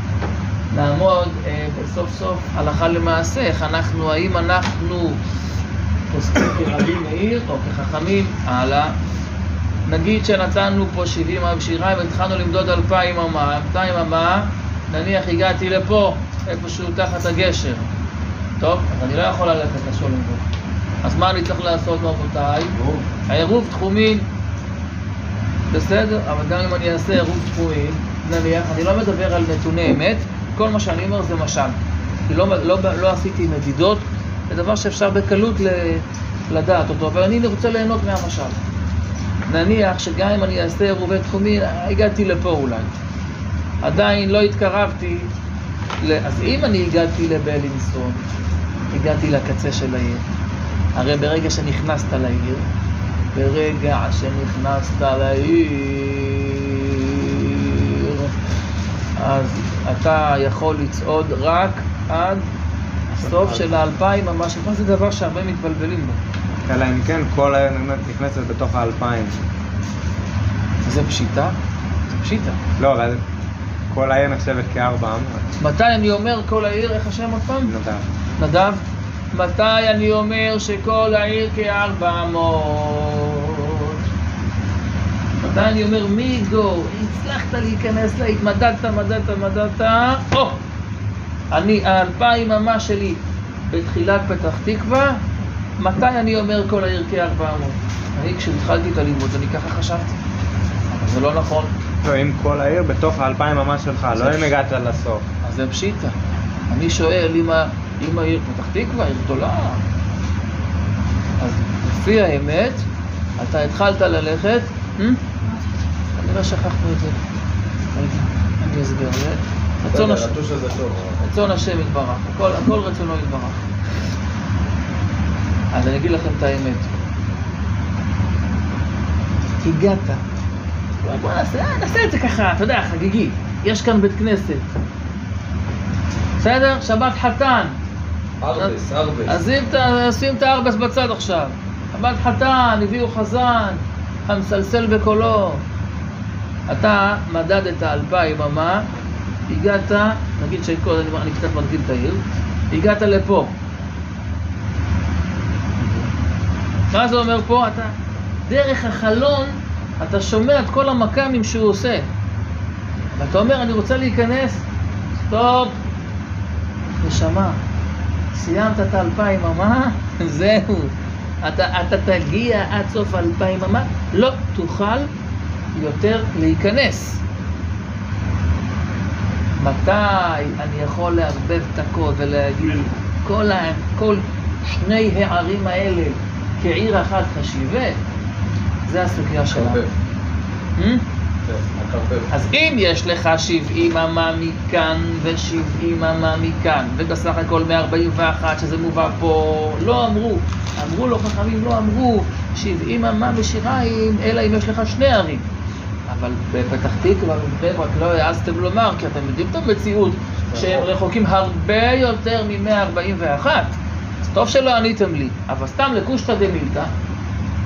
נעמוד אה, בסוף סוף הלכה למעשה, איך אנחנו, האם אנחנו פוסקים כרבי מאיר או כחכמים, הלאה. נגיד שנתנו פה 70 אמה בשירה והתחלנו למדוד 2,000 אמה, 200 אמה, נניח הגעתי לפה, איפשהו תחת הגשר. טוב, אז אני לא יכול ללכת לשולם בו. אז מה אני צריך לעשות רבותיי? העירוב תחומין, בסדר, אבל גם אם אני אעשה עירוב תחומין, נניח, אני לא מדבר על נתוני אמת, כל מה שאני אומר זה משל. כי לא, לא, לא עשיתי מדידות, זה דבר שאפשר בקלות ל, לדעת אותו, אבל אני רוצה ליהנות מהמשל. נניח שגם אם אני אעשה עירובי תחומין, הגעתי לפה אולי. עדיין לא התקרבתי, ל... אז אם אני הגעתי לבלינסון, הגעתי לקצה של העיר, הרי ברגע שנכנסת לעיר, ברגע שנכנסת לעיר, אז אתה יכול לצעוד רק עד הסוף של האלפיים ממש, מה זה דבר שהרבה מתבלבלים בו. אלא אם כן כל העיר נכנסת בתוך האלפיים. זה פשיטה? זה פשיטה. לא, אבל כל העיר נחשבת כארבע אמות. מתי אני אומר כל העיר, איך השם עוד פעם? נדב. נדב, מתי אני אומר שכל העיר כארבע מאות? מתי אני אומר מיגו, הצלחת להיכנס לה, התמדדת, מדדת, מדדת, או! אני, האלפיים אמה שלי בתחילת פתח תקווה, מתי אני אומר כל העיר כארבע מאות? אני כשהתחלתי את הלימוד אני ככה חשבתי, אבל זה לא נכון. לא, אם כל העיר בתוך האלפיים ממש שלך, לא אם הגעת לסוף. אז זה פשיטה. אני שואל אם, העיר פתח תקווה, עיר גדולה. אז לפי האמת, אתה התחלת ללכת, אה? כנראה שכחנו את זה. רגע, אני אסביר. זה רצון השם. יתברך, הכל רצונו יתברך. אז אני אגיד לכם את האמת. הגעת. בוא נעשה, נעשה את זה ככה, אתה יודע, חגיגי. יש כאן בית כנסת. בסדר? שבת חתן. ארבס, ארבס. אז ה- שים את הארבס בצד עכשיו. שבת חתן, הביאו חזן, המסלסל בקולו. אתה מדדת אלפיים אמה, הגעת, נגיד שקודם, אני- אני קצת מגדיל את העיר, הגעת לפה. מה זה אומר פה? אתה, דרך החלון, אתה שומע את כל המכ"מים שהוא עושה. ואתה אומר, אני רוצה להיכנס, סטופ, נשמה, סיימת את האלפיים אמה, *laughs* זהו. אתה, אתה תגיע עד סוף האלפיים אמה, לא תוכל יותר להיכנס. מתי אני יכול לערבב את הכל ולהגיד כל, כל שני הערים האלה כעיר אחת חשיבה? זה הסוגיה שלנו. Hmm? כן. אז אם יש לך 70 אמה מכאן ו-70 אמה מכאן, ובסך הכל 141 שזה מובא פה, לא אמרו, אמרו לו חכמים, לא אמרו 70 אמה בשיריים, אלא אם יש לך שני ערים. אבל בפתח תקווה ובבני ברק לא העזתם לומר, כי אתם יודעים את המציאות, שהם רחוקים הרבה יותר מ-141. אז טוב שלא עניתם לי, אבל סתם לקושטא דמילתא,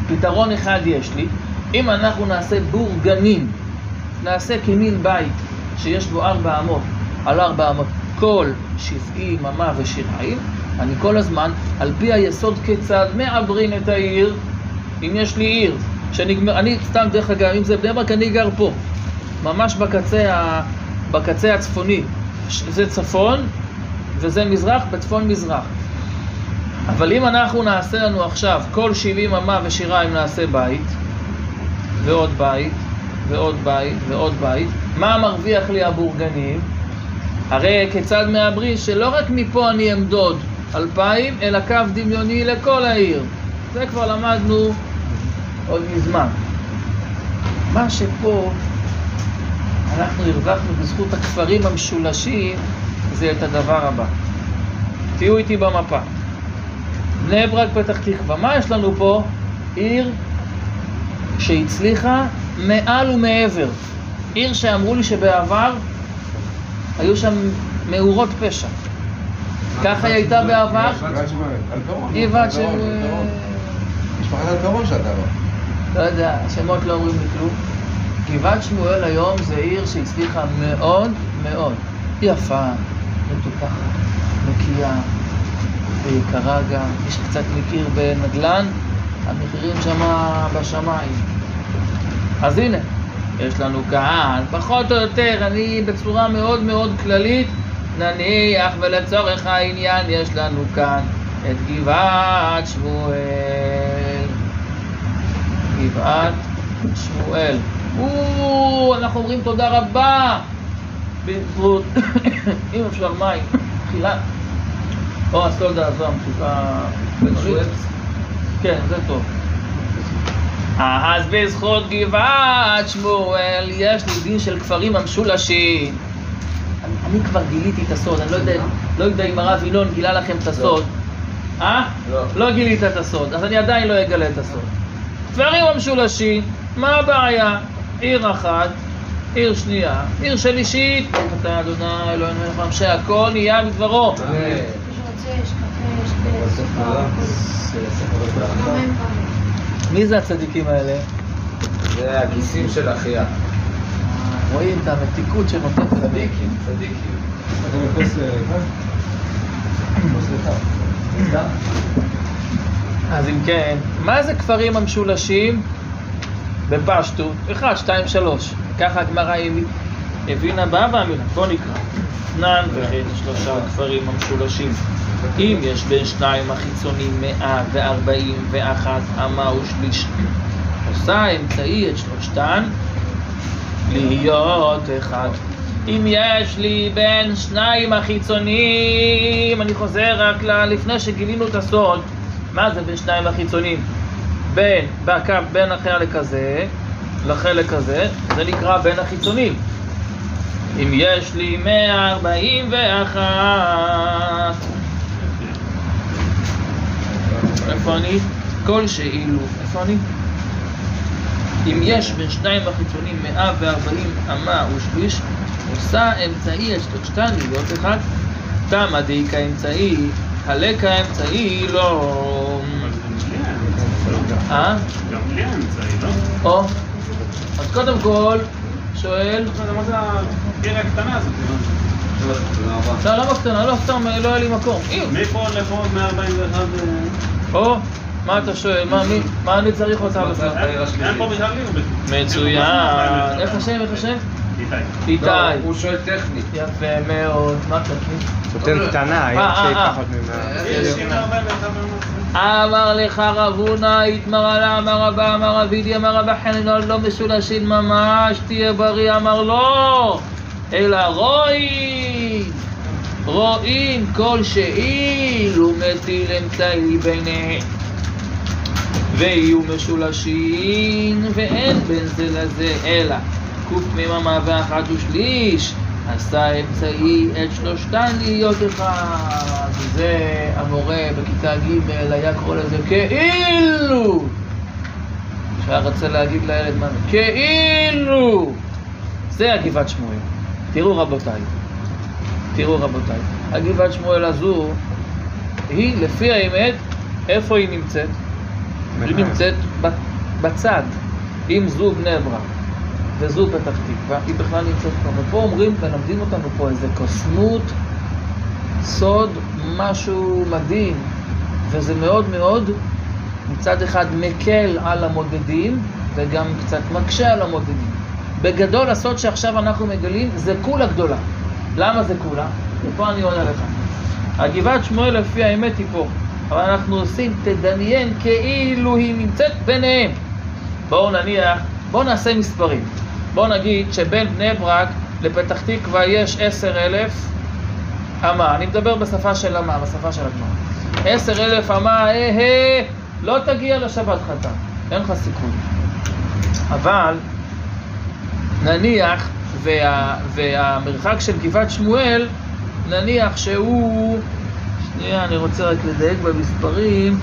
פתרון אחד יש לי, אם אנחנו נעשה בורגנים, נעשה כמין בית שיש בו ארבע אמות על ארבע אמות, כל שבעים אמה ושיריים, אני כל הזמן, על פי היסוד כיצד מעברים את העיר, אם יש לי עיר, שנגמר, אני סתם דרך אגב, אם זה בני ברק, אני גר פה, ממש בקצה, ה, בקצה הצפוני, זה צפון וזה מזרח, בצפון מזרח. אבל אם אנחנו נעשה לנו עכשיו כל 70 אמה ושיריים נעשה בית, ועוד בית, ועוד בית, ועוד בית. מה מרוויח לי הבורגנים? הרי כיצד מהבריא שלא רק מפה אני אמדוד אלפיים, אלא קו דמיוני לכל העיר. זה כבר למדנו עוד מזמן. מה שפה אנחנו הרווחנו בזכות הכפרים המשולשים זה את הדבר הבא. תהיו איתי במפה. בני ברק, פתח תקווה. מה יש לנו פה? עיר שהצליחה מעל ומעבר. עיר שאמרו לי שבעבר היו שם מאורות פשע. ככה היא הייתה בעבר? גבעת אלפרון. גבעת של... משפחת אלפרון שאתה לא. לא יודע, השמות לא אומרים לי כלום. גבעת שמואל היום זה עיר שהצליחה מאוד מאוד. יפה, מטופחת, נקייה, ויקרה גם. מי שקצת מכיר בנדל"ן, המחירים שמה בשמיים. אז הנה, יש לנו כאן, פחות או יותר, אני בצורה מאוד מאוד כללית, נניח ולצורך העניין יש לנו כאן את גבעת שמואל. גבעת שמואל. או, אנחנו אומרים תודה רבה. בזכות, *coughs* אם אפשר מים, חילה. או הסודה הזו המתוקה. כן, זה טוב. אז בזכות גבעת שמואל יש לי דין של כפרים המשולשים. אני, כבר גיליתי את הסוד, אני לא יודע, לא יודע אם הרב ינון גילה לכם את הסוד. אה? לא. לא גילית את הסוד, אז אני עדיין לא אגלה את הסוד. כפרים המשולשים, מה הבעיה? עיר אחת, עיר שנייה, עיר שלישית, אתה אדוני אלוהינו מלך שהכל נהיה בדברו. יש קפה, יש. מי זה הצדיקים האלה? זה הכיסים של אחיה. רואים את המתיקות שנותנת צדיקים, צדיקים. אז אם כן, מה זה כפרים המשולשים? בפשטות, 1, 2, 3. ככה הגמרא הביא- הבינה בה ואמינה. בוא נקרא. תנן וכן שלושה כפרים המשולשים. אם יש בין שניים החיצונים מאה וארבעים ואחת אמה ושליש. עושה אמצעי את שלושתן להיות אחד. אם יש לי בין שניים החיצונים, אני חוזר רק לפני שגילינו את הסוד, מה זה בין שניים החיצונים? בין, בקו בין החלק הזה לחלק הזה, זה נקרא בין החיצונים. אם יש לי 141, איפה אני? כל שאילו, איפה אני? אם יש בין שניים החיצונים 140 אמה ושליש, עושה אמצעי את שלושתן להיות אחד. תמה דאיכא אמצעי, הלקה אמצעי לא... אה? גם לי היה אמצעי, לא? או. אז קודם כל, שואל, מה זה העיר הקטנה הזאת? לא, למה קטנה? לא, סתם, לא היה לי מקום. מפה לפה 141... או, מה אתה שואל? מה, מי, מה אני צריך אותה בכלל? אין פה בכלל עיר. מצוין. איך השם? איך השם? איתי. לא, הוא שואל טכנית. יפה מאוד. מה תקנית? סוטן קטנה, עיר אה, שהיא אה, פחות ממאה. יש עיר 41 במאה. אמר לך רב הונא, התמר לה, אמר רבא, אמר רב אידי, אמר רבא חנינון, לא משולשים ממש, תהיה בריא, אמר לא, אלא רואים, רואים כל שאילו מטיל אמצעי ביניהם. ויהיו משולשים, ואין בין זה לזה, אלא קמ"מה ואחת ושליש, עשה אמצעי את שלושתן להיות אחד. זה המורה בכיתה ג' היה קורא לזה כאילו. שהיה רוצה להגיד לילד מה זה, כאילו. זה הגבעת שמואל. תראו רבותיי, תראו רבותיי, הגבעת שמואל הזו, היא לפי האמת, איפה היא נמצאת? היא נמצאת בצד. אם זו בני ברק וזו פתח תקווה, היא בכלל נמצאת פה. ופה אומרים, מלמדים אותנו פה איזה קוסמות, סוד, משהו מדהים. וזה מאוד מאוד, מצד אחד מקל על המודדים, וגם קצת מקשה על המודדים. בגדול, הסוד שעכשיו אנחנו מגלים זה כולה גדולה. למה זה כולה? ופה אני עונה לך. הגבעת שמואל לפי האמת היא פה, אבל אנחנו עושים תדמיין כאילו היא נמצאת ביניהם. בואו נניח בואו נעשה מספרים. בואו נגיד שבין בני ברק לפתח תקווה יש עשר אלף אמה. אני מדבר בשפה של אמה, בשפה של הגמרא. עשר אלף אמה, אה, אה, לא תגיע לשבת חתן. אין לך סיכוי. אבל נניח וה, והמרחק של גבעת שמואל, נניח שהוא, שנייה, אני רוצה רק לדייק במספרים,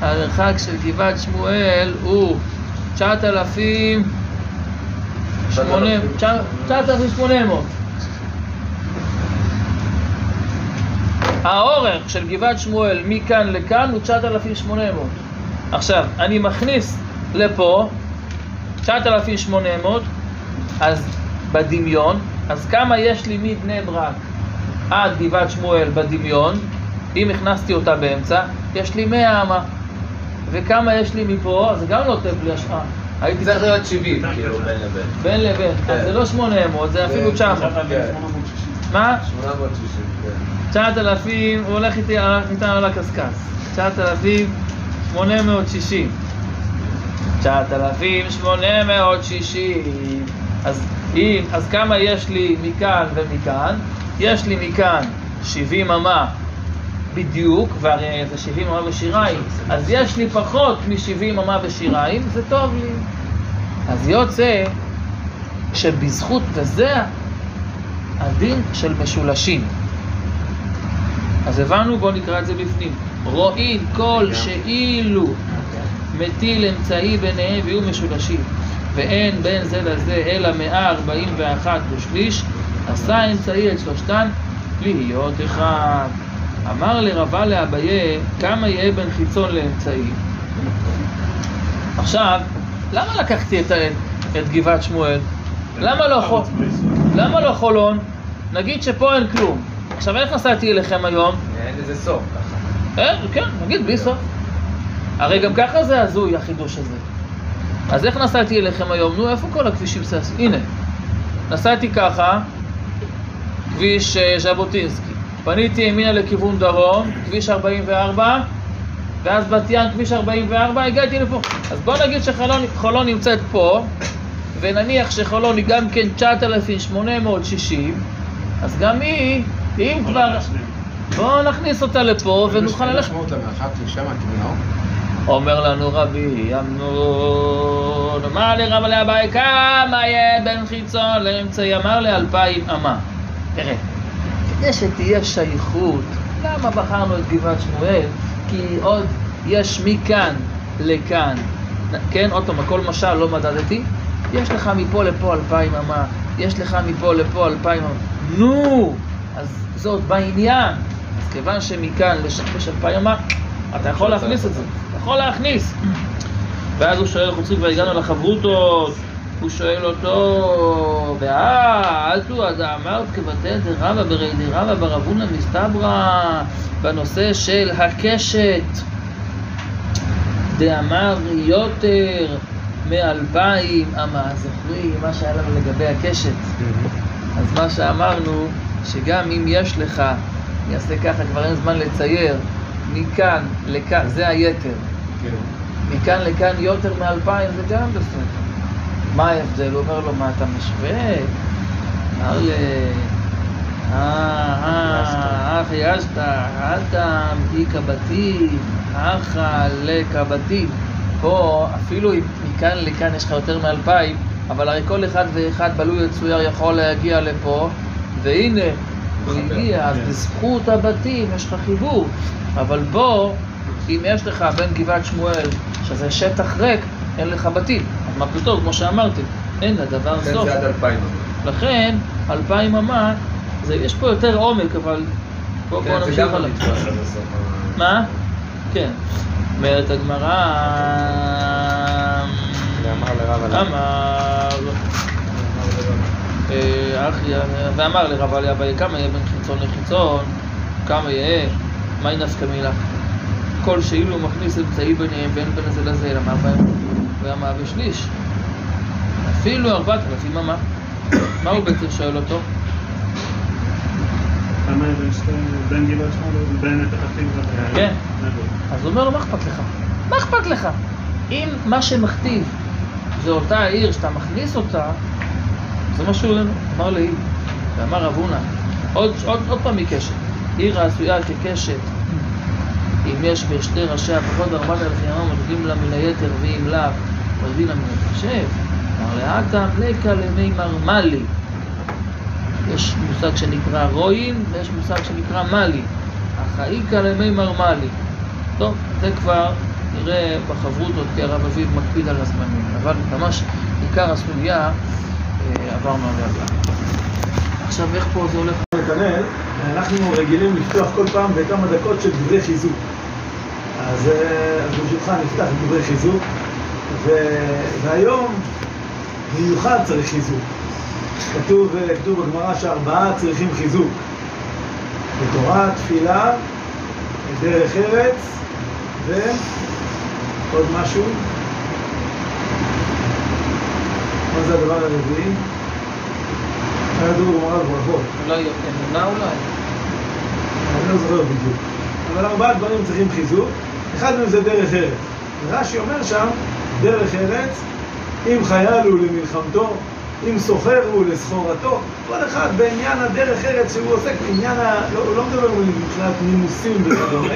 המרחק של גבעת שמואל הוא 9,000... 9,800. האורך של גבעת שמואל מכאן לכאן הוא 9,800. עכשיו, אני מכניס לפה 9,800, אז בדמיון, אז כמה יש לי מבני ברק עד גבעת שמואל בדמיון, אם הכנסתי אותה באמצע, יש לי 100 אמה. וכמה יש לי מפה, זה גם לא נותן לי השפעה. הייתי צריך להיות 70, כאילו, בין לבין. בין לבין, כן. אז זה לא 800, זה אפילו 900. מה? 860, כן. 9,000, הוא הולך איתי, איתנו על הקשקש. 9,860. 9,860. אז אם, אז כמה יש לי מכאן ומכאן? יש לי מכאן 70 אמה בדיוק, והרי זה 70 אמה בשיריים, אז יש לי פחות מ-70 אמה בשיריים, זה טוב לי. אז יוצא שבזכות, וזה הדין של משולשים. אז הבנו, בואו נקרא את זה בפנים. רואים כל שאילו מטיל אמצעי ביניהם ויהיו משולשים, ואין בין זה לזה אלא מאה ארבעים ואחת ושליש, עשה אמצעי את שלושתן להיות אחד. אמר לרבה לאביי, כמה יהיה בין חיצון לאמצעי? עכשיו, למה לקחתי את, את גבעת שמואל? למה לא, חול... למה לא חולון? נגיד שפה אין כלום. עכשיו, איך נסעתי אליכם היום? אין לזה סוף, ככה. אה, כן, נגיד בלי סוף. הרי גם ככה זה הזוי החידוש הזה. אז איך נסעתי אליכם היום? נו, איפה כל הכבישים? הנה, נסעתי ככה, כביש אה, ז'בוטינסקי. פניתי ימינה לכיוון דרום, כביש 44, ואז בת ים, כביש 44, הגעתי לפה. אז בוא נגיד שחולון נמצאת פה, ונניח שחולון היא גם כן 9,860, אז גם היא, אם כבר... בואו נכניס אותה לפה ונוכל ללכת. אומר לנו רבי אמנון, אמר לי רב לאביי, כמה יהיה בין חיצון לאמצעי? אמר לי אלפיים אמה. תראה, כדי שתהיה שייכות, למה בחרנו את גבעת שמואל? כי עוד יש מכאן לכאן. כן, עוד פעם, הכל משל, לא מדדתי. יש לך מפה לפה אלפיים אמה, יש לך מפה לפה אלפיים אמה. נו! אז עוד בעניין. אז כיוון שמכאן לשם יש אלפיים אמה, אתה יכול להכניס את זה. אתה יכול להכניס. ואז הוא שואל, צריכים, והגענו לחברותות, הוא שואל אותו, ואה, אל תו, אז אמרת כבתי דרבא ברי דרבא ברבונה מסתברא בנושא של הקשת. דאמר יותר מאלפיים אמה, זוכרים מה שהיה לנו לגבי הקשת. אז מה שאמרנו, שגם אם יש לך, אני אעשה ככה, כבר אין זמן לצייר, מכאן לכאן, זה היתר. מכאן לכאן יותר מאלפיים זה גם בסדר. מה ההבדל? הוא אומר לו, מה אתה משווה? אמר לי, אה, אה, אח ישת, אלתא איכא בתים, אחא לקא בתים. פה, אפילו אם מכאן לכאן יש לך יותר מאלפיים, אבל הרי כל אחד ואחד בלוי יצויר יכול להגיע לפה, והנה, הוא הגיע, אז בזכות הבתים יש לך חיבור. אבל פה, אם יש לך בין גבעת שמואל, שזה שטח ריק, אין לך בתים. מה פתאום, כמו שאמרתם, אין לדבר סוף. זה עד 2000. לכן, אלפיים אמה, זה, יש פה יותר עומק, אבל בואו בוא כן, נמשיך לא הלאה. מה? כן. אומרת הגמרא... אמר... אה, ואמר לרב עלי אביי, כמה יהיה בין חיצון לחיצון? כמה יהיה? מהי נפקא מילה? כל שאילו מכניס אמצעי ביניהם ואין בין זה לזה, אלא מה בהם? הוא אמר בשליש. אפילו ארבעת אלפים אמה. מה הוא בעצם שואל אותו? כן. אז הוא אומר לו, מה אכפת לך? מה אכפת לך? אם מה שמכתיב זו אותה עיר שאתה מכניס אותה, זה מה שהוא אמר לי, ואמר רב הונא, עוד, עוד, עוד פעם מקשת, עיר העשויה כקשת, אם יש בשתי ראשיה פחות ארבעת אלפים ימם, מודדים לה מן היתר, ואם לאו, מן המחשב. אמר לאטם לקה למי מרמלי. יש מושג שנקרא רואים, ויש מושג שנקרא מלי. החאיקה למי מרמלי. טוב, זה כבר נראה בחברותות, כי הרב אביב מקפיד על הזמנים, אבל ממש עיקר הסוגיה אה, עברנו עליה גם. עכשיו, איך פה זה הולך? נתנאל, אנחנו רגילים לפתוח כל פעם בכמה דקות של דברי חיזוק. אז, אה, אז ברשותך נפתח דברי חיזוק, ו... והיום במיוחד צריך חיזוק. כתוב, אה, כתוב בגמרא שארבעה צריכים חיזוק. בתורה, תפילה, דרך ארץ, ועוד משהו. מה זה הדבר הרביעי? היה כתוב בגמרא בברכות. אולי אמונה אולי? אני לא זוכר בדיוק. אבל ארבעה דברים צריכים חיזוק, אחד מהם זה דרך ארץ. רש"י אומר שם, דרך ארץ, אם חייל הוא למלחמתו, אם סוחר הוא לסחורתו, כל אחד בעניין הדרך ארץ שהוא עוסק, בעניין ה... לא, הוא לא מדבר מבחינת נימוסים וכדומה,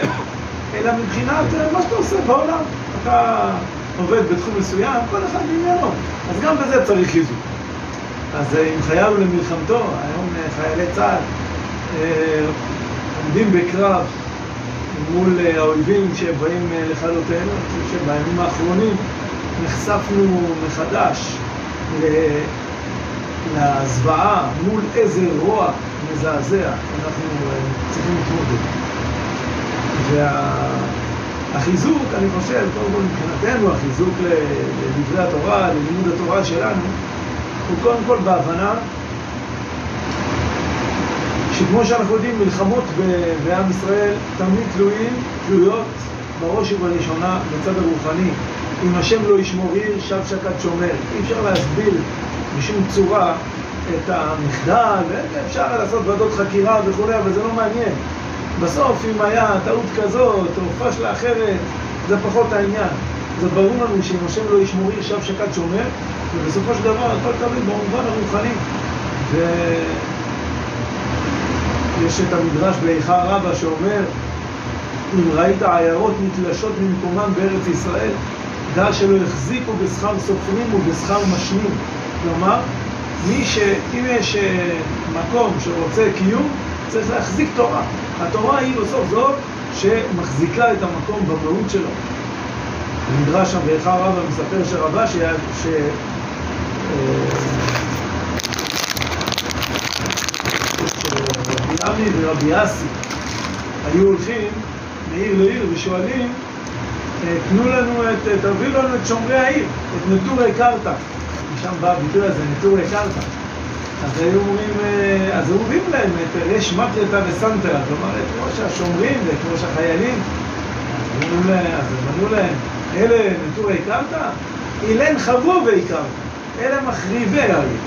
אלא מבחינת אה, מה שאתה עושה בעולם. אתה עובד בתחום מסוים, כל אחד בעניינו. אז גם בזה צריך חיזוק. אז אה, אם חייל הוא למלחמתו, היום אה, חיילי צה"ל עומדים בקרב מול האויבים שבאים לכלותנו, אני חושב שבימים האחרונים נחשפנו מחדש לזוועה מול איזה רוע מזעזע אנחנו אה, צריכים להתמודד. והחיזוק, אני חושב, קודם כל מבחינתנו, החיזוק לדברי התורה, ללימוד התורה שלנו, הוא קודם כל בהבנה שכמו שאנחנו יודעים, מלחמות בעם ישראל תמיד תלויים, תלויות בראש ובראשונה בצד הרוחני. אם השם לא ישמור עיר, שב שקד שומר. אי אפשר להסביר בשום צורה את המחדל, ואפשר לעשות ועדות חקירה וכולי, אבל זה לא מעניין. בסוף, אם היה טעות כזאת, או פשלה אחרת, זה פחות העניין. זה ברור לנו שאם השם לא ישמור עיר, שב שקד שומר, ובסופו של דבר הכל תמיד במובן הרוחני. ו... יש את המדרש באיכה רבה שאומר אם ראית עיירות נתלשות ממקומן בארץ ישראל, דע שלא החזיקו בשכר סופרים ובשכר משנים. כלומר, מי ש... אם יש אה, מקום שרוצה קיום, צריך להחזיק תורה. התורה היא בסוף זאת שמחזיקה את המקום במהות שלו. המדרש שם באיכה רבה מספר שרבה ש... ש... אה, שרבי עמי ורבי אסי היו הולכים מעיר לעיר ושואלים, תנו לנו את, תביאו לנו את שומרי העיר, את נטורי קרתא. משם בא הביטוי הזה, נטורי קרתא. אז היו אומרים, אה, אז היו אומרים להם את ריש מטרתא וסנטרא, כלומר את ראש השומרים ואת ראש החיילים. אז אמרו הם ענו להם, אלה נטורי קרתא? אילן חבובי קרתא, אלה מחריבי העיר.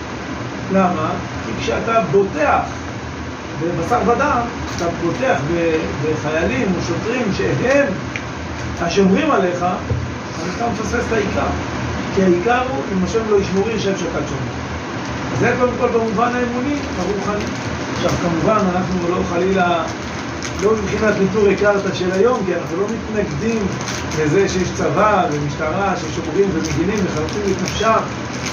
למה? כי כשאתה בוטח בבשר ודם, אתה פותח בחיילים או שוטרים שהם השומרים עליך, אז אתה מפספס את העיקר. כי העיקר הוא, אם השם לא ישמור עיר, שם שקד שומר. אז זה קודם כל במובן האמוני, הרוחני. עכשיו כמובן אנחנו לא חלילה, לא מבחינת ניטורי קרתא של היום, כי אנחנו לא מתנגדים לזה שיש צבא ומשטרה ששומרים ומגינים וחרצים את נפשם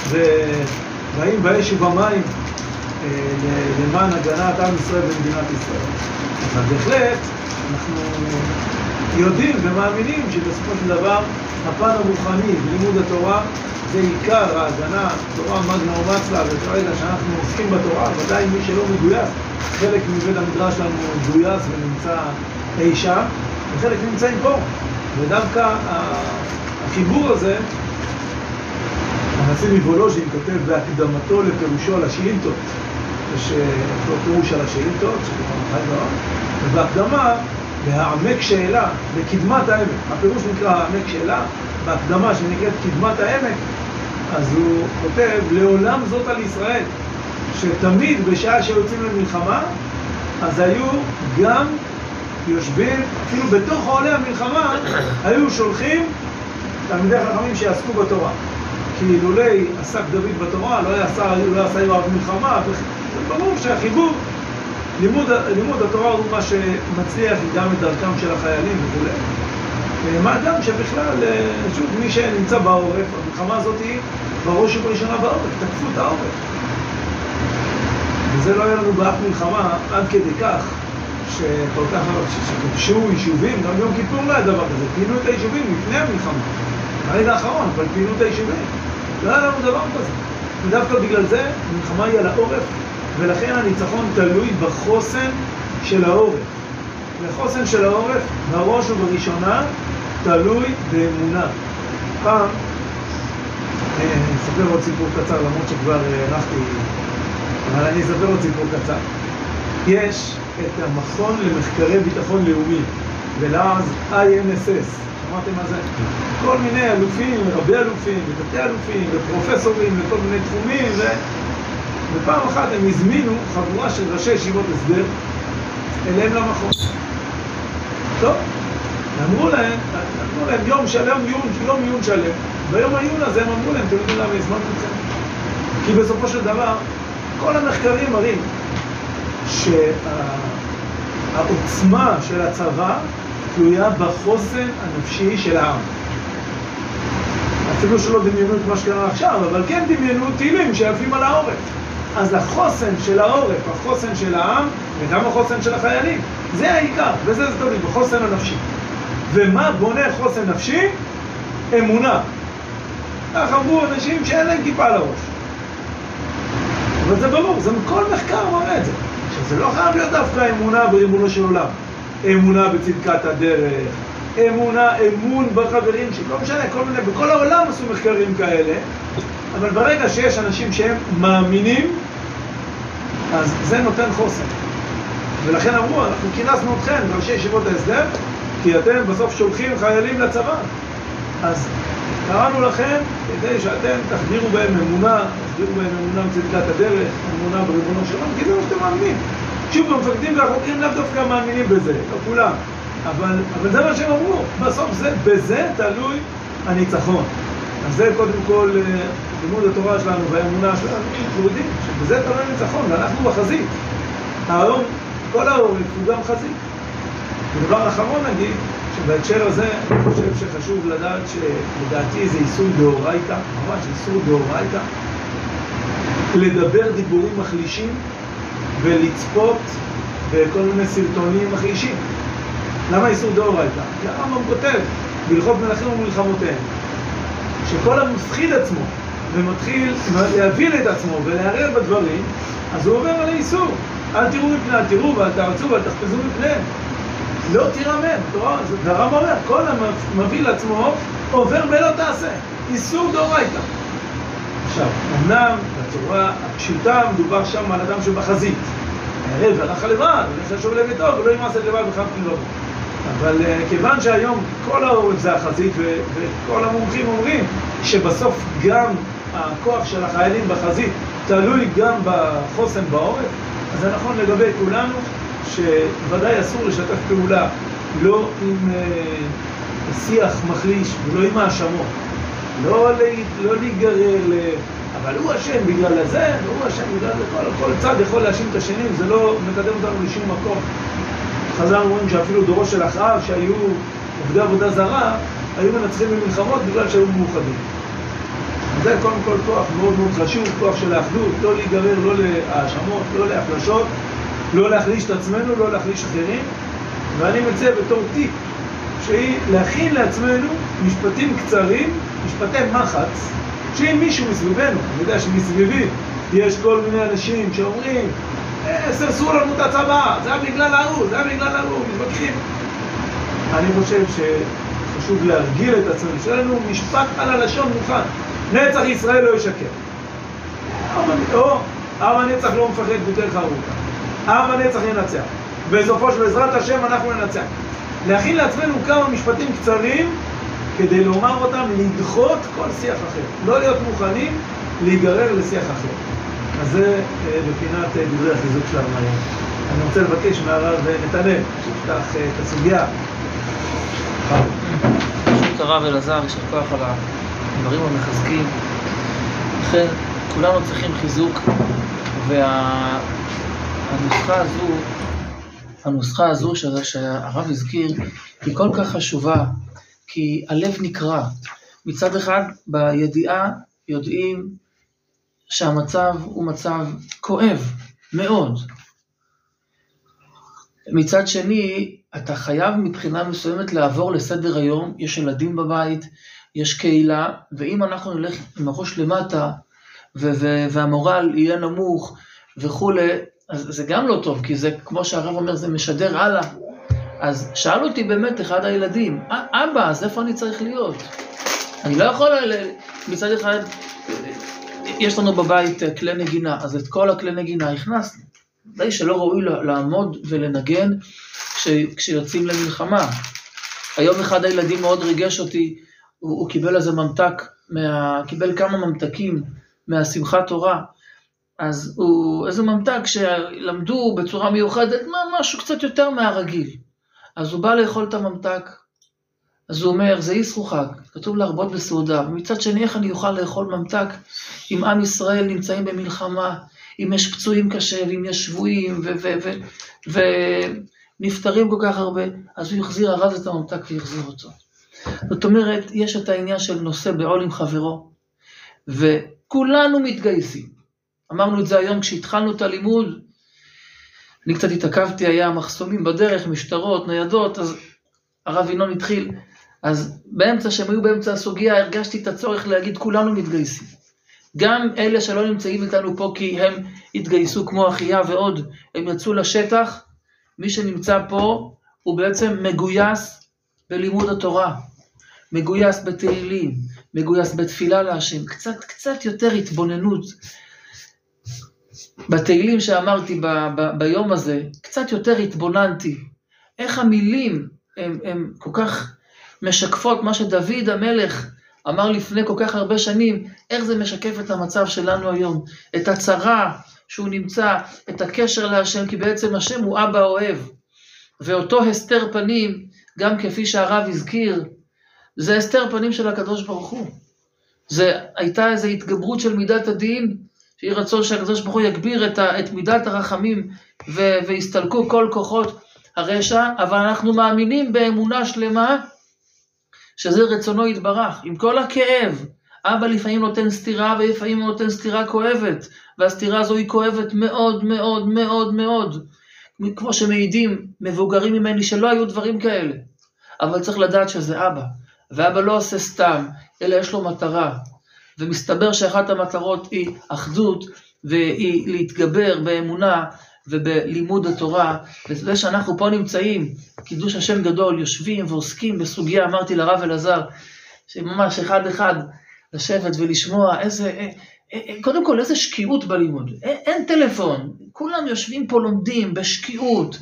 ובאים באש ובמים אה, למען הגנת עם ישראל ומדינת ישראל. אבל בהחלט אנחנו יודעים ומאמינים שבסופו של דבר הפן הרוחני בלימוד התורה זה עיקר ההגנה, תורה מגנה ומצלה, וכרגע שאנחנו עוסקים בתורה, ודאי מי שלא מגויס, חלק מבית המדרש שלנו מגויס ונמצא אי שם, וחלק נמצאים פה. ודווקא החיבור הזה הנשיא מוולוז'ין כותב בהקדמתו לפירושו על השאילתות, יש אה, לו פירוש על השאילתות, ובהקדמה, להעמק שאלה, בקדמת העמק, הפירוש נקרא העמק שאלה, בהקדמה שנקראת קדמת העמק, אז הוא כותב, לעולם זאת על ישראל, שתמיד בשעה שיוצאים למלחמה, אז היו גם יושבים, אפילו בתוך אוהלי המלחמה, *coughs* היו שולחים תלמידי חכמים שיעסקו בתורה. כי אילולי עסק דוד בתורה, לא היה עשה, לא עשה יואב מלחמה, זה ברור שהחיבור, לימוד, לימוד התורה הוא מה שמצליח גם את דרכם של החיילים וכולי. אה, מה גם שבכלל, אה, שוב, מי שנמצא בעורף, המלחמה הזאת היא בראש ובראשונה בעורף, תקפו את העורף. וזה לא היה לנו באף מלחמה עד כדי כך שכל כך, שכבשו יישובים, גם יום כיפור לא היה דבר כזה, פינו את היישובים לפני המלחמה, ברגע האחרון, אבל פינו את היישובים. לא היה לנו דבר כזה. ודווקא בגלל זה, המלחמה היא על העורף, ולכן הניצחון תלוי בחוסן של העורף. וחוסן של העורף, בראש ובראשונה, תלוי באמונה. פעם, אה, אני אספר עוד סיפור קצר, למרות שכבר הארכתי, אבל אני אספר עוד סיפור קצר. יש את המכון למחקרי ביטחון לאומי, בלעז INSS, שמעתם מה זה? כל מיני אלופים, רבי אלופים, ותתי אלופים, ופרופסורים לכל מיני תחומים, ו... ופעם אחת הם הזמינו חבורה של ראשי ישיבות הסדר אליהם למכון. טוב, אמרו להם, אמרו להם יום שלם, יום, יום עיון שלם. ביום העיון הזה הם אמרו להם, אתם יודעים למה הזמנתי אתכם? כי בסופו של דבר, כל המחקרים מראים שהעוצמה של הצבא תלויה בחוסן הנפשי של העם. אפילו שלא דמיינו את מה שקרה עכשיו, אבל כן דמיינו טילים שעפים על העורף. אז החוסן של העורף, החוסן של העם, וגם החוסן של החיילים, זה העיקר, וזה זה תלוי, בחוסן הנפשי. ומה בונה חוסן נפשי? אמונה. כך אמרו אנשים שאין להם כיפה על הראש. אבל זה ברור, זה כל מחקר מראה את זה. עכשיו, זה לא חייב להיות דווקא אמונה בריבונו של עולם. אמונה בצדקת הדרך, אמונה, אמון בחברים, שלא משנה, כל מיני, בכל העולם עשו מחקרים כאלה, אבל ברגע שיש אנשים שהם מאמינים, אז זה נותן חוסן. ולכן אמרו, אנחנו כינסנו אתכם, ראשי ישיבות ההסדר, כי אתם בסוף שולחים חיילים לצבא. אז קראנו לכם כדי שאתם תחדירו בהם אמונה, תחדירו בהם אמונה בצדקת הדרך, אמונה בריבונו של עולם, כי זה מה שאתם מאמינים. שוב, המפקדים והחוקרים לאו דווקא מאמינים בזה, לא כולם. אבל, אבל זה מה שהם אמרו, בסוף זה, בזה תלוי הניצחון. אז זה קודם כל אה, לימוד התורה שלנו והאמונה שלנו, אנחנו יודעים שבזה תלוי הניצחון, ואנחנו בחזית. היום כל העורף הוא גם חזית. ודבר אחרון נגיד, שבהקשר הזה אני חושב שחשוב לדעת שלדעתי זה איסור דאורייתא, ממש איסור דאורייתא, לדבר דיבורים מחלישים ולצפות בכל מיני סרטונים מחלישים. למה איסור דאורייתא? כי הרמב"ם כותב בהלכות מלכים ומלחמותיהם, שכל המפחיד עצמו ומתחיל להבין את עצמו ולערער בדברים, אז הוא עובר על האיסור. אל תראו מפני, תראו ואל תארצו ואל תחפזו מפניהם. לא תירמם, תורה, והרב אומר, כל המביא לעצמו עובר בלא תעשה. איסור דאורייתא. עכשיו, אמנם בצורה הפשוטה מדובר שם על אדם שבחזית. הערב הלך לבד, הולך לשוב לביתו, ולא ימאס את לבד בכלל כלום. אבל uh, כיוון שהיום כל העורף זה החזית, וכל המומחים אומרים שבסוף גם הכוח של החיילים בחזית תלוי גם בחוסן בעורף, אז זה נכון לגבי כולנו, שוודאי אסור לשתף פעולה לא עם uh, שיח מחליש ולא עם האשמות. לא, לא להיגרר ל... אבל הוא אשם בגלל הזה, והוא אשם בגלל זה, כל, כל צד יכול להאשים את השני, וזה לא מקדם אותנו לשום מקום. חז"ל אומרים שאפילו דורו של אחאב, שהיו עובדי עבודה זרה, היו מנצחים במלחמות בגלל שהיו מאוחדים. זה קודם כל כוח מאוד מאוד חשוב, כוח של האחדות, לא להיגרר לא להאשמות, לא להחלשות, לא להחליש את עצמנו, לא להחליש אחרים. ואני מציע בתור טיפ, שהיא להכין לעצמנו משפטים קצרים, משפטי מחץ, שאם מישהו מסביבנו, אני יודע שמסביבי יש כל מיני אנשים שאומרים סרסו לנו את הצבא, זה היה בגלל ההוא, זה היה בגלל ההוא, מתווכחים. אני חושב שחשוב להרגיל את עצמנו, שיהיה לנו משפט על הלשון מוכן. נצח ישראל לא ישקר. או עם הנצח לא מפחד בדרך ארוכה. עם הנצח ינצח. בסופו של בעזרת השם אנחנו ננצח. להכין לעצמנו כמה משפטים קצרים כדי לומר אותם, לדחות כל שיח אחר. לא להיות מוכנים להיגרר לשיח אחר. אז זה אה, בפינת אה, דברי החיזוק שלנו היום. אני רוצה לבקש מהרב נתנאל, שיפתח אה, את הסוגיה. ברשות הרב אלעזר, יישר כוח על הדברים המחזקים. לכן כולנו צריכים חיזוק, והנוסחה הזו, הנוסחה הזו שה- שהרב הזכיר, היא כל כך חשובה, כי הלב נקרע. מצד אחד, בידיעה יודעים שהמצב הוא מצב כואב מאוד. מצד שני, אתה חייב מבחינה מסוימת לעבור לסדר היום, יש ילדים בבית, יש קהילה, ואם אנחנו נלך עם הראש למטה, והמורל יהיה נמוך וכולי, אז זה גם לא טוב, כי זה, כמו שהרב אומר, זה משדר הלאה. אז שאל אותי באמת אחד הילדים, "א- אבא, אז איפה אני צריך להיות? אני לא יכול, מצד אחד, יש לנו בבית אה, כלי נגינה, אז את כל הכלי נגינה הכנסנו. ודאי שלא ראוי לעמוד ולנגן כש, כשיוצאים למלחמה. היום אחד הילדים מאוד ריגש אותי, הוא, הוא קיבל איזה ממתק, מה, קיבל כמה ממתקים מהשמחת תורה, אז הוא, איזה ממתק שלמדו בצורה מיוחדת, מה, משהו קצת יותר מהרגיל. אז הוא בא לאכול את הממתק, אז הוא אומר, זה איסרו חג, כתוב להרבות בסעודה, ומצד שני, איך אני אוכל לאכול ממתק אם עם ישראל נמצאים במלחמה, אם יש פצועים קשה, ואם יש שבויים, ונפטרים כל כך הרבה, אז הוא החזיר, ארז את הממתק והחזיר אותו. זאת אומרת, יש את העניין של נושא בעול עם חברו, וכולנו מתגייסים. אמרנו את זה היום כשהתחלנו את הלימוד, אני קצת התעכבתי, היה מחסומים בדרך, משטרות, ניידות, אז הרב ינון התחיל, אז באמצע, שהם היו באמצע הסוגיה, הרגשתי את הצורך להגיד, כולנו מתגייסים. גם אלה שלא נמצאים איתנו פה כי הם התגייסו כמו אחיה ועוד, הם יצאו לשטח, מי שנמצא פה הוא בעצם מגויס בלימוד התורה, מגויס בתהילים, מגויס בתפילה להשם, קצת, קצת יותר התבוננות. בתהילים שאמרתי ב, ב, ביום הזה, קצת יותר התבוננתי, איך המילים הן כל כך משקפות מה שדוד המלך אמר לפני כל כך הרבה שנים, איך זה משקף את המצב שלנו היום, את הצרה שהוא נמצא, את הקשר להשם, כי בעצם השם הוא אבא אוהב. ואותו הסתר פנים, גם כפי שהרב הזכיר, זה הסתר פנים של הקדוש ברוך הוא. זה הייתה איזו התגברות של מידת הדין, שיהי רצון שהקדוש ברוך הוא יגביר את, ה, את מידת הרחמים ו, ויסתלקו כל כוחות הרשע, אבל אנחנו מאמינים באמונה שלמה שזה רצונו יתברך, עם כל הכאב. אבא לפעמים נותן סתירה ולפעמים הוא נותן סתירה כואבת, והסתירה הזו היא כואבת מאוד מאוד מאוד מאוד. כמו שמעידים מבוגרים ממני שלא היו דברים כאלה. אבל צריך לדעת שזה אבא, ואבא לא עושה סתם, אלא יש לו מטרה. ומסתבר שאחת המטרות היא אחדות, והיא להתגבר באמונה ובלימוד התורה, וזה שאנחנו פה נמצאים, קידוש השם גדול, יושבים ועוסקים בסוגיה, אמרתי לרב אלעזר, שממש אחד אחד לשבת ולשמוע איזה, אה, אה, קודם כל איזה שקיעות בלימוד, אין, אין טלפון, כולם יושבים פה לומדים בשקיעות,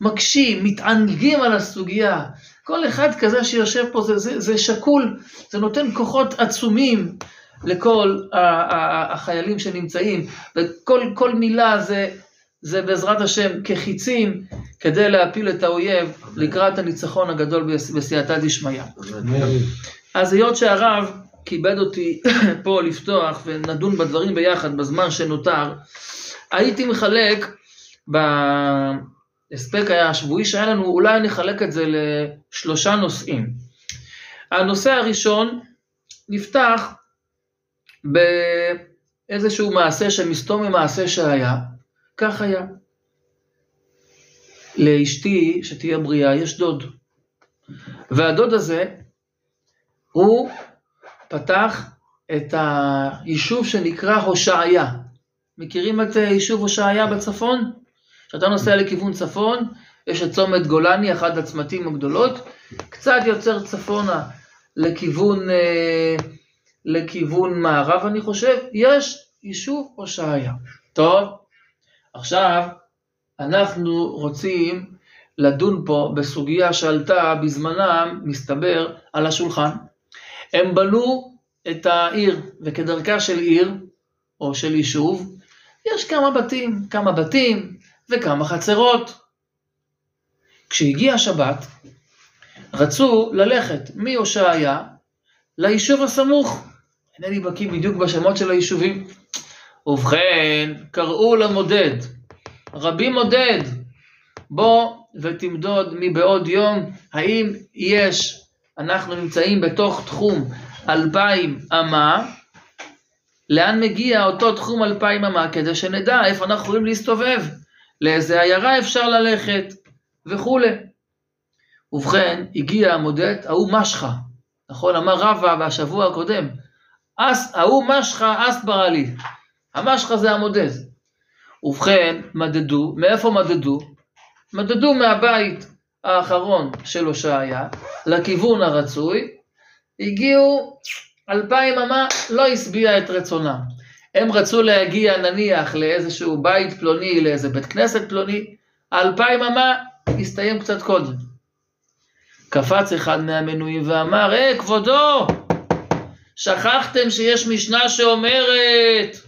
מקשים, מתענגים על הסוגיה, כל אחד כזה שיושב פה זה, זה, זה שקול, זה נותן כוחות עצומים לכל החיילים שנמצאים, וכל כל מילה זה, זה בעזרת השם כחיצים כדי להפיל את האויב לקראת הניצחון הגדול בסייעתא דשמיא. אז היות שהרב כיבד אותי *laughs* פה לפתוח ונדון בדברים ביחד בזמן שנותר, הייתי מחלק בהספק השבועי שהיה לנו, אולי נחלק את זה לשלושה נושאים. הנושא הראשון נפתח באיזשהו מעשה שמסתום ממעשה שהיה, כך היה. לאשתי, שתהיה בריאה, יש דוד. והדוד הזה, הוא פתח את היישוב שנקרא הושעיה. מכירים את יישוב הושעיה בצפון? כשאתה נוסע לכיוון צפון, יש את צומת גולני, אחד הצמתים הגדולות, קצת יוצר צפונה לכיוון, לכיוון מערב, אני חושב, יש יישוב הושעיה. טוב, עכשיו אנחנו רוצים לדון פה בסוגיה שעלתה בזמנם, מסתבר, על השולחן. הם בנו את העיר, וכדרכה של עיר, או של יישוב, יש כמה בתים, כמה בתים וכמה חצרות. כשהגיע השבת, רצו ללכת מהושעיה ליישוב הסמוך. אינני בקיא בדיוק בשמות של היישובים. ובכן, קראו למודד, רבי מודד, בוא ותמדוד מבעוד יום, האם יש, אנחנו נמצאים בתוך תחום אלפיים אמה, לאן מגיע אותו תחום אלפיים אמה, כדי שנדע איפה אנחנו יכולים להסתובב, לאיזה עיירה אפשר ללכת, וכולי. ובכן, הגיע המודד, ההוא משחה, נכון? אמר רבא בשבוע הקודם, ההוא משחה אס ברא לי. המשחה זה המודד. ובכן, מדדו, מאיפה מדדו? מדדו מהבית האחרון של הושעיה לכיוון הרצוי, הגיעו אלפיים אמה, לא השביע את רצונם. הם רצו להגיע נניח לאיזשהו בית פלוני, לאיזה בית כנסת פלוני, האלפיים אמה הסתיים קצת קודם. קפץ אחד מהמנויים ואמר, אה, כבודו, שכחתם שיש משנה שאומרת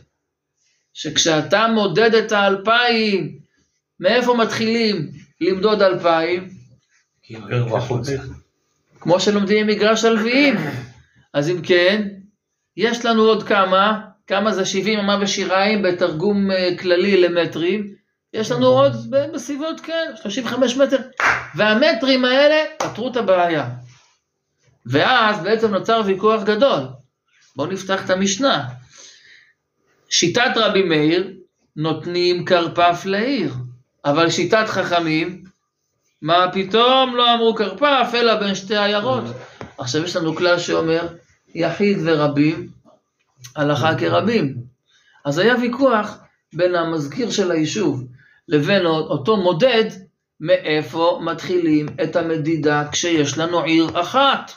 שכשאתה מודד את האלפיים, מאיפה מתחילים למדוד אלפיים? כמו שלומדים מגרש הלוויים. אז אם כן, יש לנו עוד כמה, כמה זה 70 אמה ושיריים בתרגום אה, כללי למטרים, יש לנו עוד בסביבות, כן, 35 מטר, והמטרים האלה פתרו את הבעיה. ואז בעצם נוצר ויכוח גדול. בואו נפתח את המשנה. שיטת רבי מאיר, נותנים כרפף לעיר, אבל שיטת חכמים, מה פתאום לא אמרו כרפף, אלא בין שתי עיירות. עכשיו יש לנו כלל שאומר, יחיד ורבים, הלכה כרבים. אז היה ויכוח בין המזכיר של היישוב לבין אותו מודד, מאיפה מתחילים את המדידה כשיש לנו עיר אחת.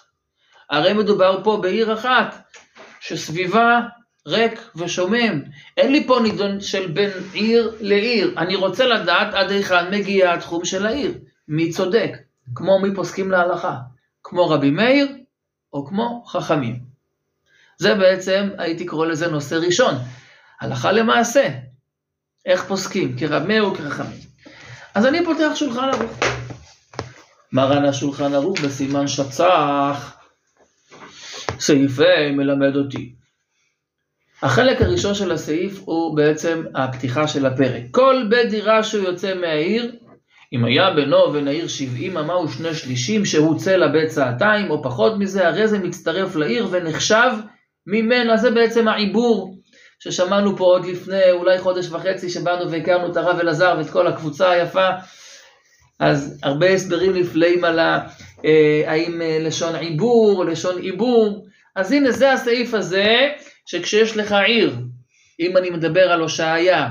הרי מדובר פה בעיר אחת, שסביבה ריק ושומם. אין לי פה נידון של בין עיר לעיר. אני רוצה לדעת עד היכן מגיע התחום של העיר. מי צודק, כמו מי פוסקים להלכה. כמו רבי מאיר, או כמו חכמים. זה בעצם, הייתי קורא לזה נושא ראשון. הלכה למעשה. איך פוסקים, כרב מאיר או כחכמים. אז אני פותח שולחן ערוך. מרן השולחן ערוך בסימן שצ"ח, סעיף מלמד אותי. החלק הראשון של הסעיף הוא בעצם הפתיחה של הפרק. כל בית דירה שהוא יוצא מהעיר, אם היה בינו ובין העיר שבעים אמה ושני שלישים שהוא צא לבית צעתיים או פחות מזה, הרי זה מצטרף לעיר ונחשב ממנה, זה בעצם העיבור ששמענו פה עוד לפני אולי חודש וחצי שבאנו והכרנו את הרב אלעזר ואת כל הקבוצה היפה. אז הרבה הסברים נפלאים על אה, האם אה, לשון עיבור לשון עיבור. אז הנה זה הסעיף הזה, שכשיש לך עיר, אם אני מדבר על הושעיה,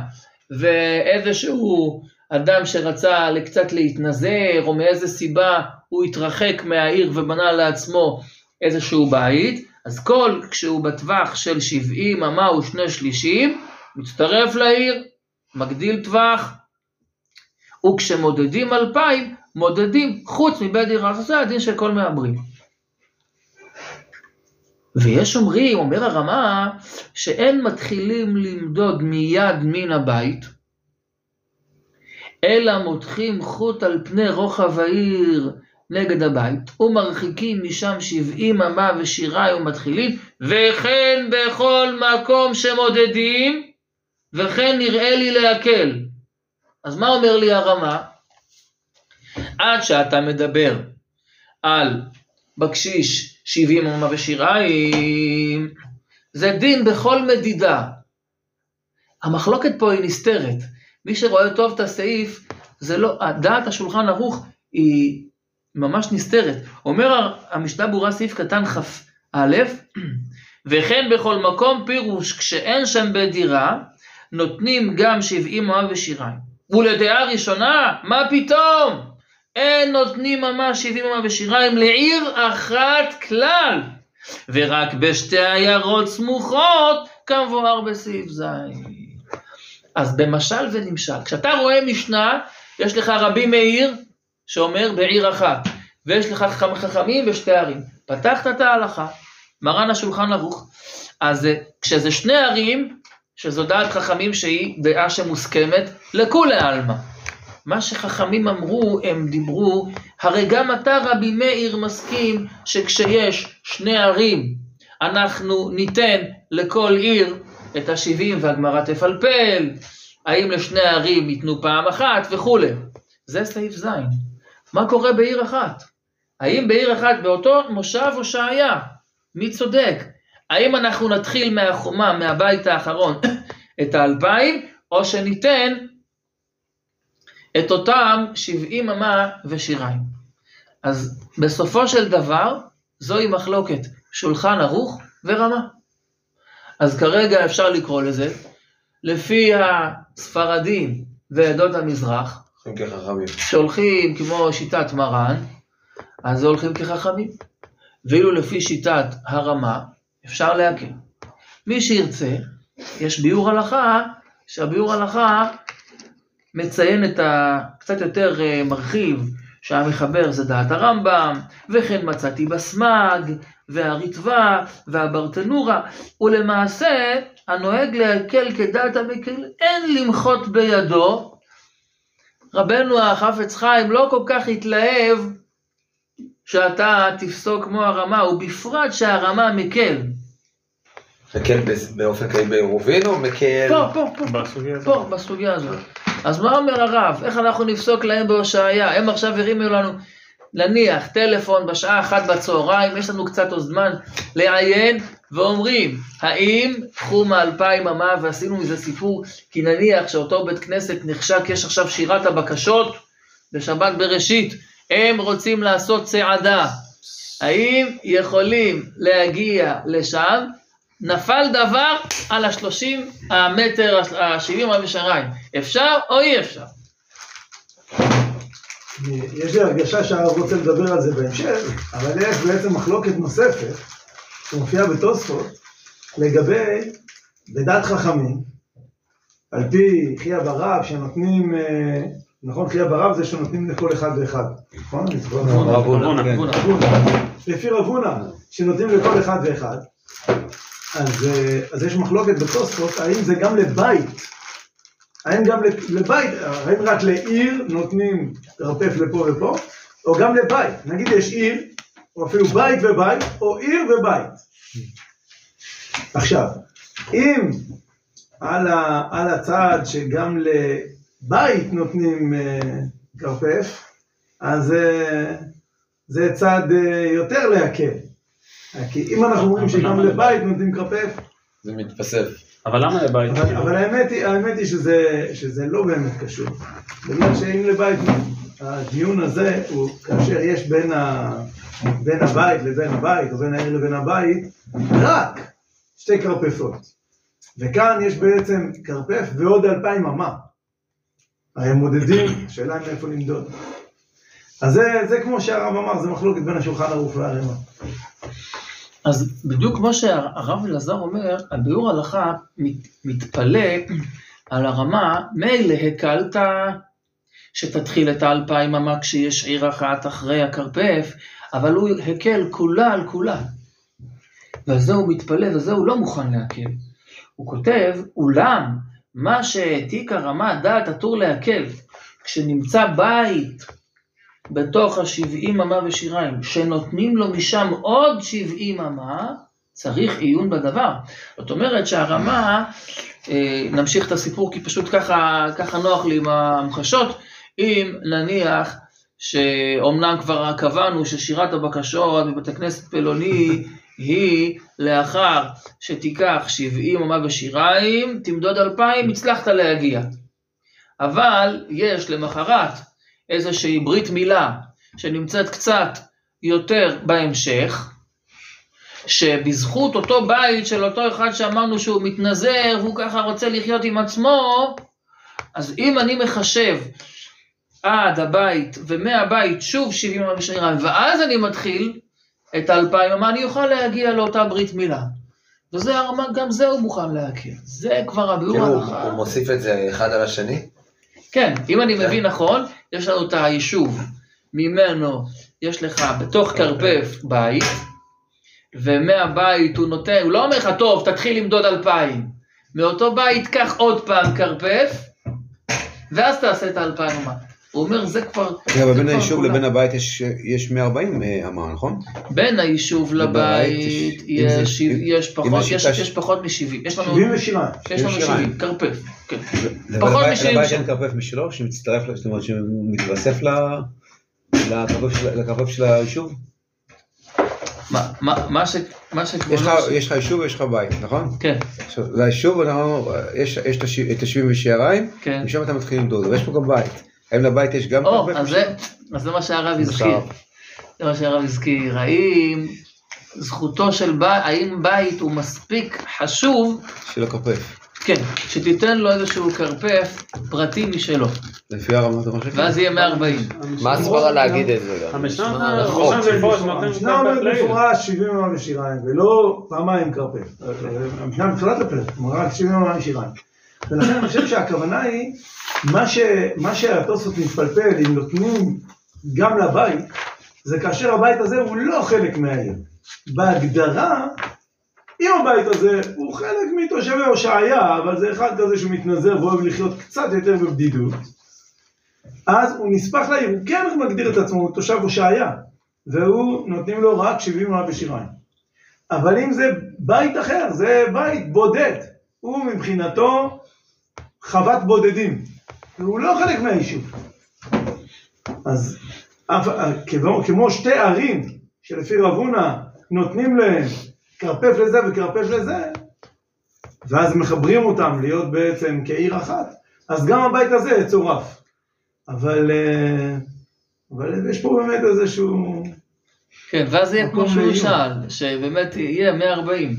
ואיזשהו אדם שרצה קצת להתנזר, או מאיזה סיבה הוא התרחק מהעיר ובנה לעצמו איזשהו בית, אז כל כשהוא בטווח של 70 אמה ושני שלישים, מצטרף לעיר, מגדיל טווח, וכשמודדים אלפיים, מודדים חוץ מבית דירה, זה הדין של כל מהמרים. ויש אומרים, אומר הרמה, שאין מתחילים למדוד מיד מן הבית, אלא מותחים חוט על פני רוחב העיר נגד הבית, ומרחיקים משם שבעים אמה ושירה ומתחילים, וכן בכל מקום שמודדים, וכן נראה לי להקל. אז מה אומר לי הרמה? עד שאתה מדבר על בקשיש שבעים אמה ושיריים, זה דין בכל מדידה. המחלוקת פה היא נסתרת. מי שרואה טוב את הסעיף, זה לא, דעת השולחן ערוך היא ממש נסתרת. אומר המשנה ברורה סעיף קטן כ"א, וכן בכל מקום פירוש כשאין שם בית דירה, נותנים גם שבעים מאה ושיריים. ולדעה ראשונה, מה פתאום? אין נותנים ממש שבעים מאה ושיריים לעיר אחת כלל, ורק בשתי עיירות סמוכות כמבואר בסעיף ז'. אז במשל ונמשל, כשאתה רואה משנה, יש לך רבי מאיר שאומר בעיר אחת, ויש לך חכמים בשתי ערים. פתחת את ההלכה, מרן השולחן ערוך, אז כשזה שני ערים, שזו דעת חכמים שהיא דעה שמוסכמת לכולי עלמא. מה שחכמים אמרו, הם דיברו, הרי גם אתה רבי מאיר מסכים שכשיש שני ערים, אנחנו ניתן לכל עיר את השבעים והגמרא תפלפל, האם לשני הערים ייתנו פעם אחת וכולי. זה סעיף ז'. מה קורה בעיר אחת? האם בעיר אחת באותו מושב הושעיה? מי צודק? האם אנחנו נתחיל מהחומה, מהבית האחרון, *coughs* את האלפיים, או שניתן את אותם שבעים אמה ושיריים? אז בסופו של דבר, זוהי מחלוקת שולחן ערוך ורמה. אז כרגע אפשר לקרוא לזה, לפי הספרדים ועדות המזרח. שהולכים כמו שיטת מרן, אז הולכים כחכמים. ואילו לפי שיטת הרמה, אפשר להקל. מי שירצה, יש ביאור הלכה, שהביאור הלכה מציין את ה... קצת יותר אה, מרחיב, שהמחבר זה דעת הרמב"ם, וכן מצאתי בסמ"ג, והריטב"א, והברטנורה, ולמעשה הנוהג להקל כדעת המקל, אין למחות בידו. רבנו החפץ חיים לא כל כך התלהב שאתה תפסוק כמו הרמה, ובפרט שהרמה מקל. מקל באופן כללי בעירובין או מקל... פה, פה, פה, בסוגיה הזאת. פה, בסוגיה הזאת. אז מה אומר הרב? איך אנחנו נפסוק להם בהושעיה? הם עכשיו הרימו לנו, נניח, טלפון בשעה אחת בצהריים, יש לנו קצת עוד זמן לעיין, ואומרים, האם תחום האלפיים אמה, ועשינו מזה סיפור, כי נניח שאותו בית כנסת נחשק, יש עכשיו שירת הבקשות בשבת בראשית, הם רוצים לעשות צעדה. האם יכולים להגיע לשם? נפל דבר על השלושים המטר, השבעים המשריים. אפשר או אי אפשר? יש לי הרגשה שהרב רוצה לדבר על זה בהמשך, אבל יש בעצם מחלוקת נוספת, שמופיעה בתוספות, לגבי, בדת חכמים, על פי חייא ברב, שנותנים, אה, נכון, חייא ברב זה שנותנים לכל אחד ואחד, נכון? נכון? כן. לפי רבונה, שנותנים לכל אחד ואחד, אז, אה, אז יש מחלוקת בתוספות, האם זה גם לבית, האם גם לבית, האם רק לעיר נותנים כרפף לפה ופה, או גם לבית, נגיד יש עיר, או אפילו בית ובית, או עיר ובית. עכשיו, אם על, ה, על הצעד שגם לבית נותנים אה, כרפף, אז אה, זה אה, יותר להקל. כי אם אנחנו אומרים שגם לבית נותנים כרפף, זה מתווסף. אבל למה לבית? אבל, אבל האמת היא, האמת היא שזה, שזה לא באמת קשור. בגלל שאם לבית, הדיון הזה הוא כאשר יש בין, ה, בין הבית לבין הבית, או בין העיר לבין הבית, רק שתי כרפפות. וכאן יש בעצם כרפף ועוד אלפיים אמה. הרי הם מודדים, השאלה היא מאיפה למדוד. אז זה, זה כמו שהרב אמר, זה מחלוקת בין השולחן ערוך והרמ"א. אז בדיוק כמו שהרב אלעזר אומר, הביאור הלכה מת- מתפלא על הרמה, מילא הקלת שתתחיל את האלפיים אמה כשיש עיר אחת אחרי הכרפף, אבל הוא הקל כולה על כולה. ועל זה הוא מתפלא, וזה הוא לא מוכן להקל. הוא כותב, אולם מה שהעתיק הרמה דעת הטור להקל, כשנמצא בית בתוך השבעים אמה ושיריים, שנותנים לו משם עוד שבעים אמה, צריך עיון בדבר. זאת אומרת שהרמה, אה, נמשיך את הסיפור כי פשוט ככה, ככה נוח לי עם המחשות, אם נניח שאומנם כבר קבענו ששירת הבקשות בבית הכנסת פלוני היא לאחר שתיקח שבעים אמה ושיריים, תמדוד אלפיים, הצלחת להגיע. אבל יש למחרת איזושהי ברית מילה שנמצאת קצת יותר בהמשך, שבזכות אותו בית של אותו אחד שאמרנו שהוא מתנזר והוא ככה רוצה לחיות עם עצמו, אז אם אני מחשב עד הבית ומהבית שוב 70 המשאיריים ואז אני מתחיל את האלפיים, מה אני אוכל להגיע לאותה ברית מילה. וזה הרמה, גם זה הוא מוכן להכיר. זה כבר הביאור ההלכה. הוא מוסיף את זה אחד על השני? כן, אם אני כן. מבין נכון, יש לנו את היישוב, ממנו יש לך בתוך כרפף בית, ומהבית הוא נותן, הוא לא אומר לך, טוב, תתחיל למדוד אלפיים. מאותו בית קח עוד פעם כרפף, ואז תעשה את האלפיים. הוא אומר, זה כבר... רגע, אבל בין היישוב. לבין הבית יש- יש 140 אה, אמה, נכון? בין היישוב לבית יש- פחות, השיטה יש, ש- יש פחות מ-70. יש לנו, 70 ושירה. יש לנו יש שיריים. 70, כרפף. כן. פחות לבית- משעים לבית שם. אין כרפף משלו, שמצטרף, ל- זאת אומרת שהוא מתווסף ל- לכרפף של- היישוב? מה- מה- מה ש- מה יש לך- שכבודו... יש לך יישוב ויש לך בית, נכון? כן, ליישוב אנחנו, יש יש את הש- את ה-70 ושיעריים, כן. משם אתה מתחיל למדוד, ויש פה גם בית. האם לבית יש גם או, כרפף אז? זה, אז זה מה שהרב הזכיר. זה מה שהרב הזכיר. האם זכותו של בית, האם בית הוא מספיק חשוב, של הכרפף. כן, שתיתן לו איזשהו כרפף פרטי משלו, לפי אתה חושב? ואז יהיה 140. מה הסברה להגיד את זה? המשנה. במפורש נותן המשנה אומרת כרפף לעיר. במפורש 70 אמה ושיריים, ולא פעמיים כרפף. המשנה בתחילת הפרק, אמרה רק 70 אמה ושיריים. ולכן אני חושב שהכוונה היא, מה ש- מה שהתוספות מתפלפל, אם נותנים גם לבית, זה כאשר הבית הזה הוא לא חלק מהעיר. בהגדרה, אם הבית הזה הוא חלק מתושבי הושעיה, אבל זה אחד כזה שמתנזר ואוהב לחיות קצת יותר בבדידות, אז הוא נספח לעיר, הוא כן מגדיר את עצמו, הוא תושב הושעיה, והוא, נותנים לו רק 70 אמה ושיריים. אבל אם זה בית אחר, זה בית בודד, הוא מבחינתו חוות בודדים, והוא לא חלק מהיישוב. אז כמו, כמו שתי ערים שלפי רב הונא נותנים להם כרפף לזה וכרפף לזה, ואז מחברים אותם להיות בעצם כעיר אחת, אז גם הבית הזה יצורף. אבל, אה, אבל יש פה באמת איזשהו... כן, ואז יהיה כמו שהוא. שאל, שבאמת יהיה 140.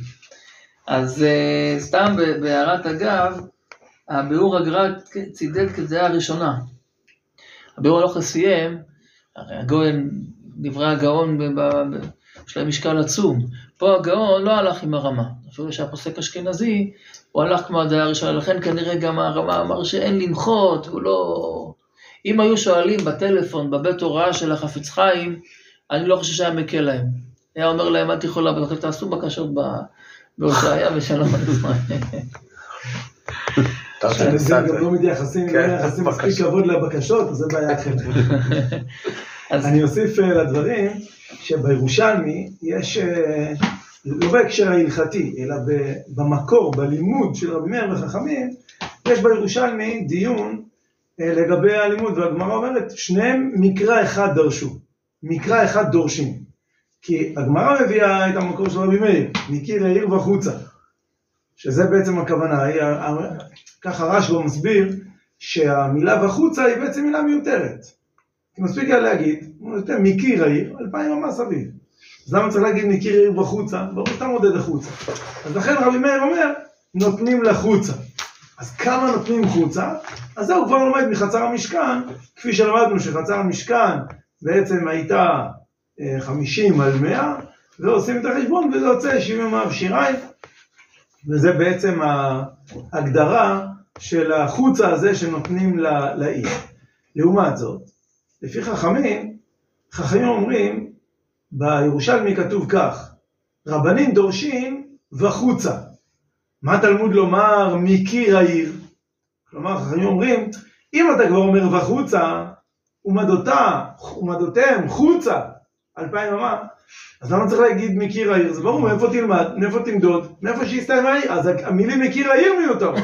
אז אה, סתם בהערת אגב, הביאור הגר"א צידד כדעה ראשונה. הביאור הלוך סיים, הרי הגאון, דברי הגאון, יש להם משקל עצום. פה הגאון לא הלך עם הרמה. אפילו שהפוסק אשכנזי, הוא הלך כמו הדעה הראשונה, לכן כנראה גם הרמה אמר שאין למחות, הוא לא... אם היו שואלים בטלפון, בבית הוראה של החפץ חיים, אני לא חושב שהיה מקל להם. היה אומר להם, אל תלכו לבית, תעשו בקשות בהושעיה ושלום על ישראל. *laughs* זה גם לא מתייחסים, לא כן, מייחסים מספיק בקשות. כבוד לבקשות, אז זה בעיה אחרת. *laughs* אני אוסיף אה, לדברים, שבירושלמי יש, אה, לא בהקשר ההלכתי, אלא במקור, בלימוד של רבי מאיר וחכמים, יש בירושלמי דיון אה, לגבי הלימוד, והגמרא אומרת, שניהם מקרא אחד דרשו, מקרא אחד דורשים. כי הגמרא מביאה את המקור של רבי מאיר, מקיר העיר וחוצה, שזה בעצם הכוונה, ככה רשב"א מסביר שהמילה וחוצה היא בעצם מילה מיותרת. כי מספיק היה להגיד, הוא נותן מקיר העיר, אלפיים אמה סביב. אז למה צריך להגיד מקיר העיר בחוצה? ברור שאתה מודד החוצה. אז לכן רבי מאיר אומר, נותנים לחוצה. אז כמה נותנים חוצה? אז זהו, כבר לומד מחצר המשכן, כפי שלמדנו שחצר המשכן בעצם הייתה אה, 50 על 100, ועושים את החשבון וזה יוצא 70 אמה ושיריים, וזה בעצם ההגדרה של החוצה הזה שנותנים ל- לעיר. לעומת זאת, לפי חכמים, חכמים אומרים, בירושלמי כתוב כך, רבנים דורשים וחוצה. מה תלמוד לומר מקיר העיר? כלומר, חכמים אומרים, אם אתה כבר אומר וחוצה, ומדותה, ומדותיהם חוצה, אלפיים אמה, אז למה צריך להגיד מקיר העיר? זה ברור, מאיפה תלמד, מאיפה תמדוד, מאיפה שיסתיים העיר, אז המילים מקיר העיר מיותרות.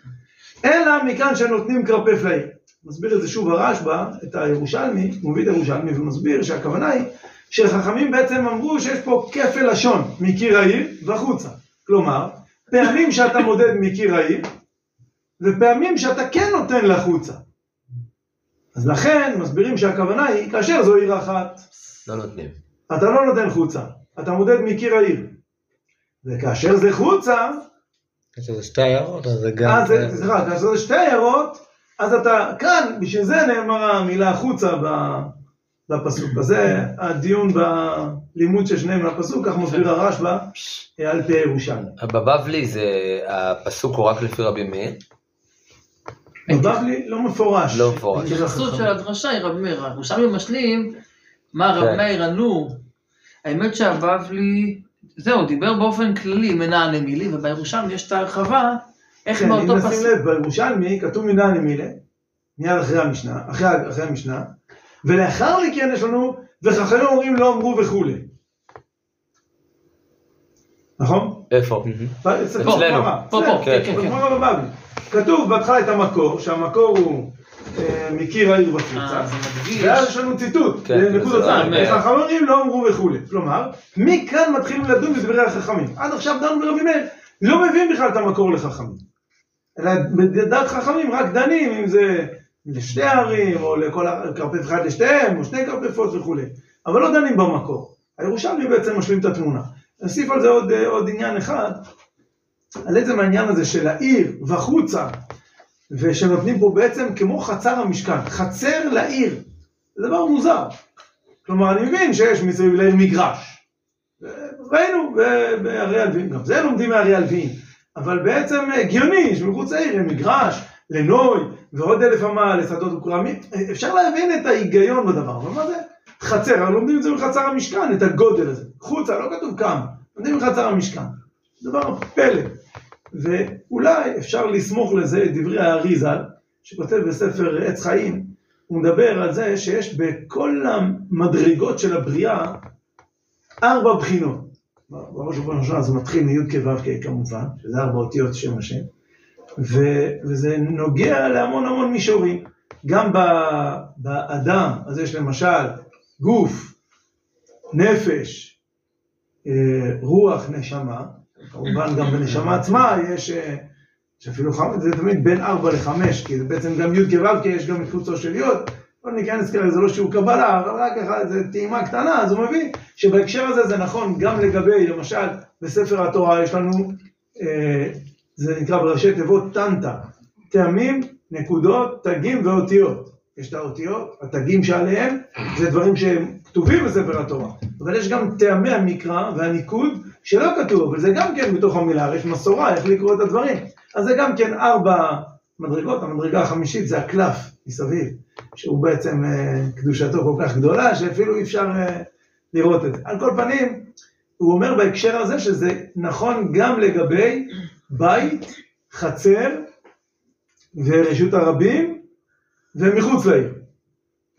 *laughs* אלא מכאן שנותנים כרפף לעיר. מסביר את זה שוב הרשב"א, את הירושלמי, מביא את הירושלמי ומסביר שהכוונה היא שחכמים בעצם אמרו שיש פה כפל לשון מקיר העיר והחוצה. כלומר, פעמים שאתה מודד מקיר העיר, ופעמים שאתה כן נותן לחוצה. אז לכן מסבירים שהכוונה היא כאשר זו עיר אחת, לא נותנים. אתה לא נותן חוצה, אתה מודד מקיר העיר. וכאשר זה חוצה, כאשר זה שתי עיירות, אז זה גם... אז זה, סליחה, כאשר זה שתי עיירות, אז אתה, כאן, בשביל זה נאמר המילה החוצה ב- בפסוק. וזה הדיון בלימוד של שניהם מהפסוק, כך מסביר הרשב"א על פי הירושלמי. בבבלי זה, הפסוק הוא רק לפי רבי מאיר? בבבלי לא מפורש. לא מפורש. ההתייחסות של הדרשה היא רבי מאיר, ירושלמי משלים מה כן. רבי מאיר ענו. האמת שהבבלי, זהו, דיבר באופן כללי מנענה מילי, ובירושלמי יש את ההרחבה, איך כן, אם מאותו נשים פסוק, לב, בירושלמי כתוב מנעני מילה, מיד אחרי המשנה, אחרי, אחרי המשנה, ולאחר מכן יש לנו, וחכמים אומרים לא אמרו וכולי. נכון? איפה? אצלנו. פה, פה, כן, כן, כן. כתוב בהתחלה את המקור, שהמקור הוא מקיר העיר וחוצה, אה. ואז יש לנו ציטוט, נקודות אומר. וחכמים לא אמרו וכולי. כלומר, מכאן מתחילים לדון בדברי החכמים. עד עכשיו דנו ברבי מאיר, לא מביאים בכלל את המקור לחכמים. אלא בדעת חכמים רק דנים אם זה לשתי ערים, או לכל כרפף אחד לשתיהם, או שני כרפפות וכולי. אבל לא דנים במקור. הירושלמי בעצם משלים את התמונה. נוסיף על זה עוד, אה, עוד עניין אחד, על עצם העניין הזה של העיר וחוצה, ושנותנים פה בעצם כמו חצר המשכן, חצר לעיר. זה דבר מוזר. כלומר, אני מבין שיש מסביב לעיר מגרש. ראינו ב- בארי הלווין, גם זה לומדים מארי הלווין. אבל בעצם הגיוני שמחוץ לעיר יהיה מגרש, לנוי, ועוד אלף אמה לשדות וכרמים. אפשר להבין את ההיגיון בדבר, אבל מה זה חצר? אבל לומדים את זה מחצר המשכן, את הגודל הזה. חוצה, לא כתוב כמה. לומדים מחצר המשכן. דבר פלא. ואולי אפשר לסמוך לזה את דברי הארי ז"ל, שכותב בספר עץ חיים, הוא מדבר על זה שיש בכל המדרגות של הבריאה ארבע בחינות. בראש ובראשונה זה מתחיל מי"ק ו"ק כמובן, שזה ארבע אותיות שם השם, ו- וזה נוגע להמון המון מישורים. גם ב- באדם, אז יש למשל גוף, נפש, אה, רוח, נשמה, כמובן גם בנשמה עצמה יש, אה, יש אפילו חמש, זה תמיד בין ארבע לחמש, כי זה בעצם גם י' כו', כי יש גם את חוצו של י', לא ניכנס כרגע, זה לא שיעור קבלה, אבל רק ככה איזה טעימה קטנה, אז הוא מביא שבהקשר הזה זה נכון גם לגבי, למשל, בספר התורה יש לנו, אה, זה נקרא בראשי תיבות טנטה, טעמים, נקודות, תגים ואותיות. יש את האותיות, התגים שעליהם, זה דברים שהם כתובים בספר התורה. אבל יש גם טעמי המקרא והניקוד שלא כתוב, אבל זה גם כן בתוך המילה, יש מסורה איך לקרוא את הדברים. אז זה גם כן ארבע מדרגות, המדרגה החמישית זה הקלף מסביב, שהוא בעצם אה, קדושתו כל כך גדולה, שאפילו אי אפשר אה, לראות את זה. על כל פנים, הוא אומר בהקשר הזה שזה נכון גם לגבי בית, חצר ורשות הרבים ומחוץ לעיר.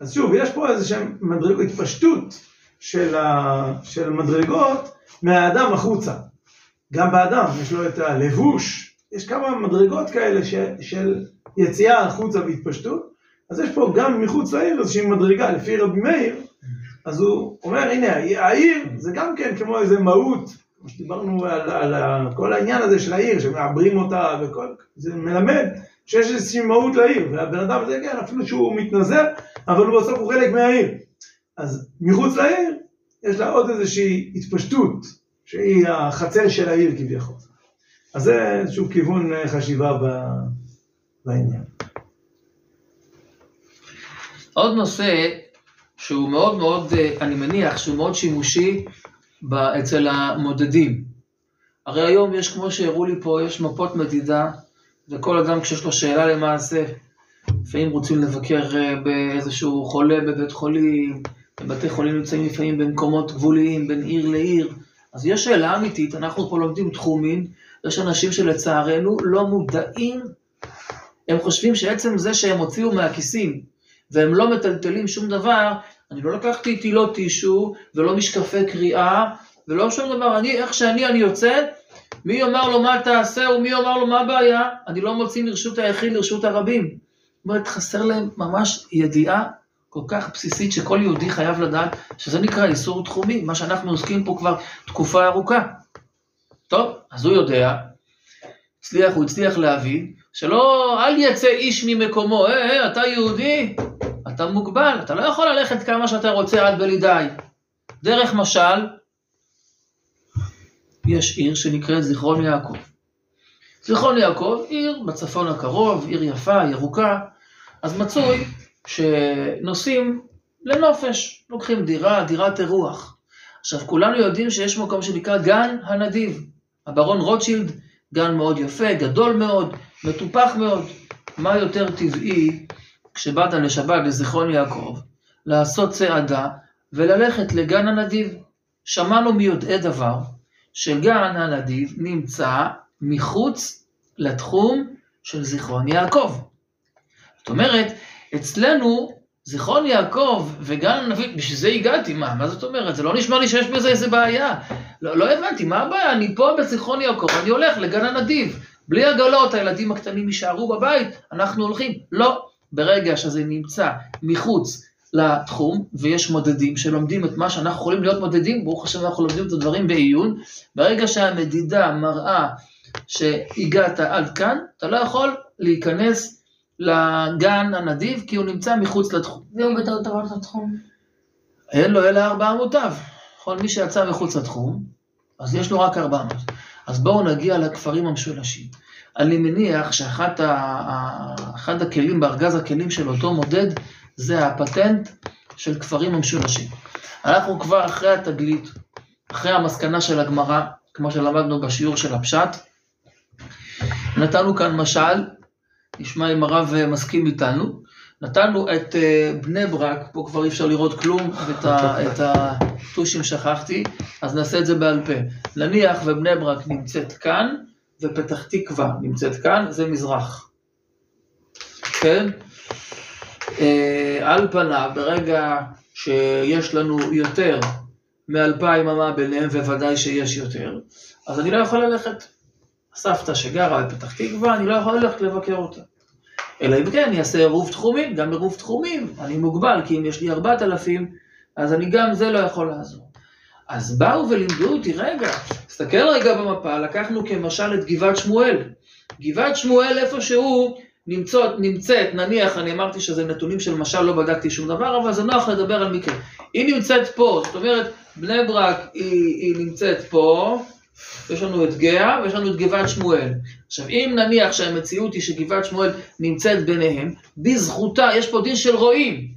אז שוב, יש פה איזה שהם מדרגות, התפשטות של, ה, של מדרגות מהאדם החוצה. גם באדם יש לו את הלבוש, יש כמה מדרגות כאלה ש, של יציאה החוצה והתפשטות, אז יש פה גם מחוץ לעיר איזושהי מדרגה, לפי רבי מאיר, אז הוא אומר, הנה, העיר זה גם כן כמו איזה מהות, כמו שדיברנו על, על כל העניין הזה של העיר, שמעברים אותה וכל, זה מלמד שיש איזושהי מהות לעיר, והבן אדם הזה, כן, אפילו שהוא מתנזר, אבל הוא בסוף הוא חלק מהעיר. אז מחוץ לעיר, יש לה עוד איזושהי התפשטות, שהיא החצר של העיר כביכול. אז זה איזשהו כיוון חשיבה. בעניין. עוד נושא שהוא מאוד מאוד, אני מניח שהוא מאוד שימושי אצל המודדים. הרי היום יש, כמו שהראו לי פה, יש מפות מדידה, וכל אדם כשיש לו שאלה למעשה, לפעמים רוצים לבקר אה, באיזשהו חולה בבית חולים, בבתי חולים נמצאים לפעמים במקומות גבוליים, בין עיר לעיר, אז יש שאלה אמיתית, אנחנו פה לומדים תחומים, יש אנשים שלצערנו לא מודעים, הם חושבים שעצם זה שהם הוציאו מהכיסים והם לא מטלטלים שום דבר, אני לא לקחתי איתי לא טישו ולא משקפי קריאה ולא שום דבר, אני, איך שאני אני יוצא, מי יאמר לו מה תעשה ומי יאמר לו מה הבעיה, אני לא מוציא לרשות היחיד לרשות הרבים. זאת אומרת, חסר להם ממש ידיעה כל כך בסיסית שכל יהודי חייב לדעת, שזה נקרא איסור תחומי, מה שאנחנו עוסקים פה כבר תקופה ארוכה. טוב, אז הוא יודע, הצליח, הוא הצליח להבין, שלא, אל יצא איש ממקומו, אה, אה, אתה יהודי, אתה מוגבל, אתה לא יכול ללכת כמה שאתה רוצה עד בלי די. דרך משל, יש עיר שנקראת זיכרון יעקב. זיכרון יעקב, עיר בצפון הקרוב, עיר יפה, ירוקה, אז מצוי שנוסעים לנופש, לוקחים דירה, דירת אירוח. עכשיו, כולנו יודעים שיש מקום שנקרא גן הנדיב. הברון רוטשילד, גן מאוד יפה, גדול מאוד, מטופח מאוד. מה יותר טבעי כשבאת לשבת לזיכרון יעקב, לעשות צעדה וללכת לגן הנדיב? שמענו מיודעי דבר שגן הנדיב נמצא מחוץ לתחום של זיכרון יעקב. זאת אומרת, אצלנו, זיכרון יעקב וגן הנביא, בשביל זה הגעתי, מה, מה זאת אומרת? זה לא נשמע לי שיש בזה איזה בעיה. לא, לא הבנתי, מה הבעיה? אני פה בזיכרון יעקב, אני הולך לגן הנדיב. בלי עגלות, הילדים הקטנים יישארו בבית, אנחנו הולכים. לא, ברגע שזה נמצא מחוץ לתחום, ויש מודדים שלומדים את מה שאנחנו יכולים להיות מודדים, ברוך השם אנחנו לומדים את הדברים בעיון, ברגע שהמדידה מראה שהגעת עד כאן, אתה לא יכול להיכנס לגן הנדיב, כי הוא נמצא מחוץ לתחום. והוא בטעות עבר את התחום. אין לו אלא ארבעה אמותיו. נכון, מי שיצא מחוץ לתחום, אז יש לו רק ארבעה אמות. אז בואו נגיע לכפרים המשולשים. אני מניח שאחד ה- הכלים בארגז הכלים של אותו מודד, זה הפטנט של כפרים המשולשים. אנחנו כבר אחרי התגלית, אחרי המסקנה של הגמרא, כמו שלמדנו בשיעור של הפשט, נתנו כאן משל, נשמע אם הרב אה, מסכים איתנו, נתנו את אה, בני ברק, פה כבר אי אפשר לראות כלום, ואת ה- *laughs* את הטושים שכחתי, אז נעשה את זה בעל פה. נניח ובני ברק נמצאת כאן, ופתח תקווה נמצאת כאן, זה מזרח. כן? אה, על פניו, ברגע שיש לנו יותר מאלפיים אמה ביניהם, וודאי שיש יותר, אז אני לא יכול ללכת. הסבתא שגרה בפתח תקווה, אני לא יכול ללכת לבקר אותה. אלא אם כן, אני אעשה עירוב תחומים, גם עירוב תחומים, אני מוגבל, כי אם יש לי ארבעת אלפים, אז אני גם זה לא יכול לעזור. אז באו ולימדו אותי, רגע, תסתכל רגע במפה, לקחנו כמשל את גבעת שמואל. גבעת שמואל איפשהו נמצאת, נמצאת, נניח, אני אמרתי שזה נתונים של משל, לא בדקתי שום דבר, אבל זה נוח לדבר על מקרה. היא נמצאת פה, זאת אומרת, בני ברק היא, היא נמצאת פה, יש לנו את גאה ויש לנו את גבעת שמואל. עכשיו, אם נניח שהמציאות היא שגבעת שמואל נמצאת ביניהם, בזכותה, יש פה דין של רועים.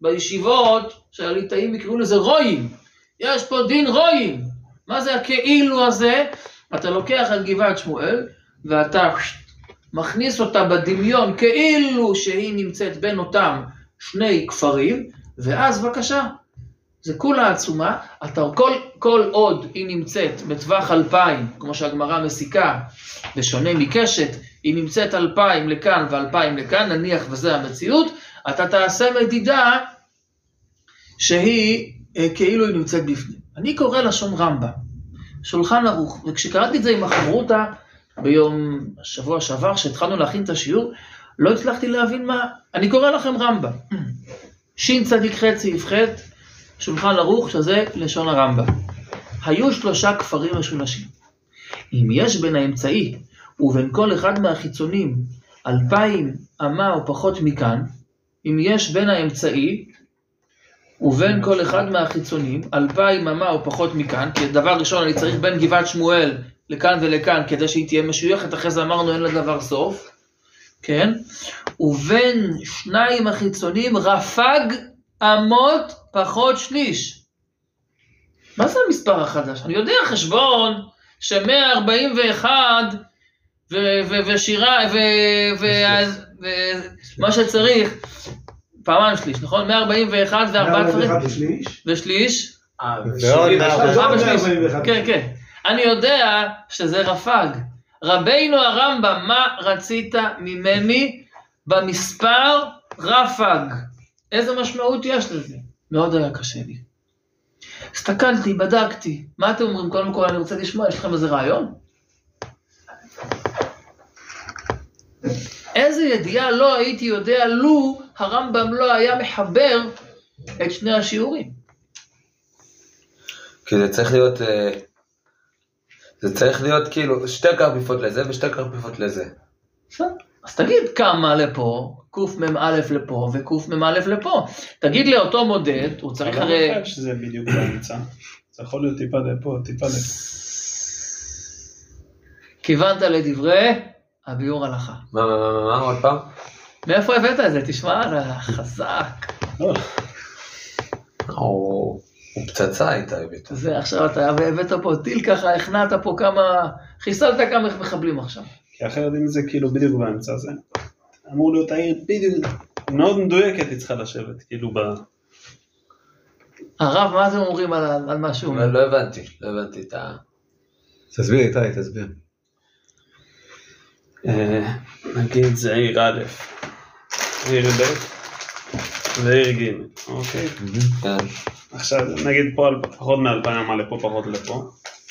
בישיבות שהליטאים יקראו לזה רועים. יש פה דין רועים. מה זה הכאילו הזה? אתה לוקח את גבעת שמואל, ואתה מכניס אותה בדמיון כאילו שהיא נמצאת בין אותם שני כפרים, ואז בבקשה, זה כולה עצומה, אתה כל, כל עוד היא נמצאת בטווח אלפיים, כמו שהגמרא מסיקה, בשונה מקשת, היא נמצאת אלפיים לכאן ואלפיים לכאן, נניח וזה המציאות, אתה תעשה מדידה שהיא אה, כאילו היא נמצאת בפנים. אני קורא לשון רמב"ם, שולחן ערוך, וכשקראתי את זה עם החברותא ביום, השבוע שעבר, כשהתחלנו להכין את השיעור, לא הצלחתי להבין מה, אני קורא לכם רמב"ם. שצ"ח סעיף ח' שולחן ערוך, שזה לשון הרמב"ם. היו שלושה כפרים משולשים. אם יש בין האמצעי ובין כל אחד מהחיצונים אלפיים אמה או פחות מכאן, אם יש בין האמצעי ובין כל אחד מהחיצונים אלפיים אמה או פחות מכאן, כי דבר ראשון אני צריך בין גבעת שמואל לכאן ולכאן כדי שהיא תהיה משויכת, אחרי זה אמרנו אין לה דבר סוף, כן? ובין שניים החיצונים רפג אמות פחות שליש. מה זה המספר החדש? אני יודע חשבון ש-141 ושירה ומה שצריך, פעמיים שליש, נכון? 141 וארבעה כפרים. 141 ושליש. אה. 141. כן, כן. אני יודע שזה רפג. רבינו הרמב"ם, מה רצית ממני במספר רפג? איזה משמעות יש לזה? מאוד היה קשה לי. הסתכלתי, בדקתי, מה אתם אומרים? קודם כל אני רוצה לשמוע, יש לכם איזה רעיון? איזה ידיעה לא הייתי יודע לו הרמב"ם לא היה מחבר את שני השיעורים. כי זה צריך להיות, אה, זה צריך להיות כאילו שתי כרפיפות לזה ושתי כרפיפות לזה. בסדר. אז תגיד כמה לפה, קמ"א לפה וקמ"א לפה. תגיד לאותו מודד, הוא צריך הרי... לא חייב שזה בדיוק באמצע. זה יכול להיות טיפה לפה, טיפה לפה. כיוונת לדברי הביאור הלכה. מה, מה, מה, מה, מה, עוד פעם? מאיפה הבאת את זה? תשמע, חזק. לא, הוא פצצה איתה הבאת. זה עכשיו אתה הבאת פה טיל ככה, הכנעת פה כמה... חיסלת כמה מחבלים עכשיו. כי אחרת אם זה כאילו בדיוק באמצע זה אמור להיות העיר בדיוק, מאוד מדויקת היא צריכה לשבת, כאילו ב... הרב, מה אתם אומרים על, על מה שהוא אומר? לא לא הבנתי, לא הבנתי את ה... תסביר איתי, תסביר. אה, נגיד זה עיר א', עיר ב' ועיר ג', אוקיי? כן. עכשיו נגיד פה על פחות מ-2,000 אמה לפה פחות לפה.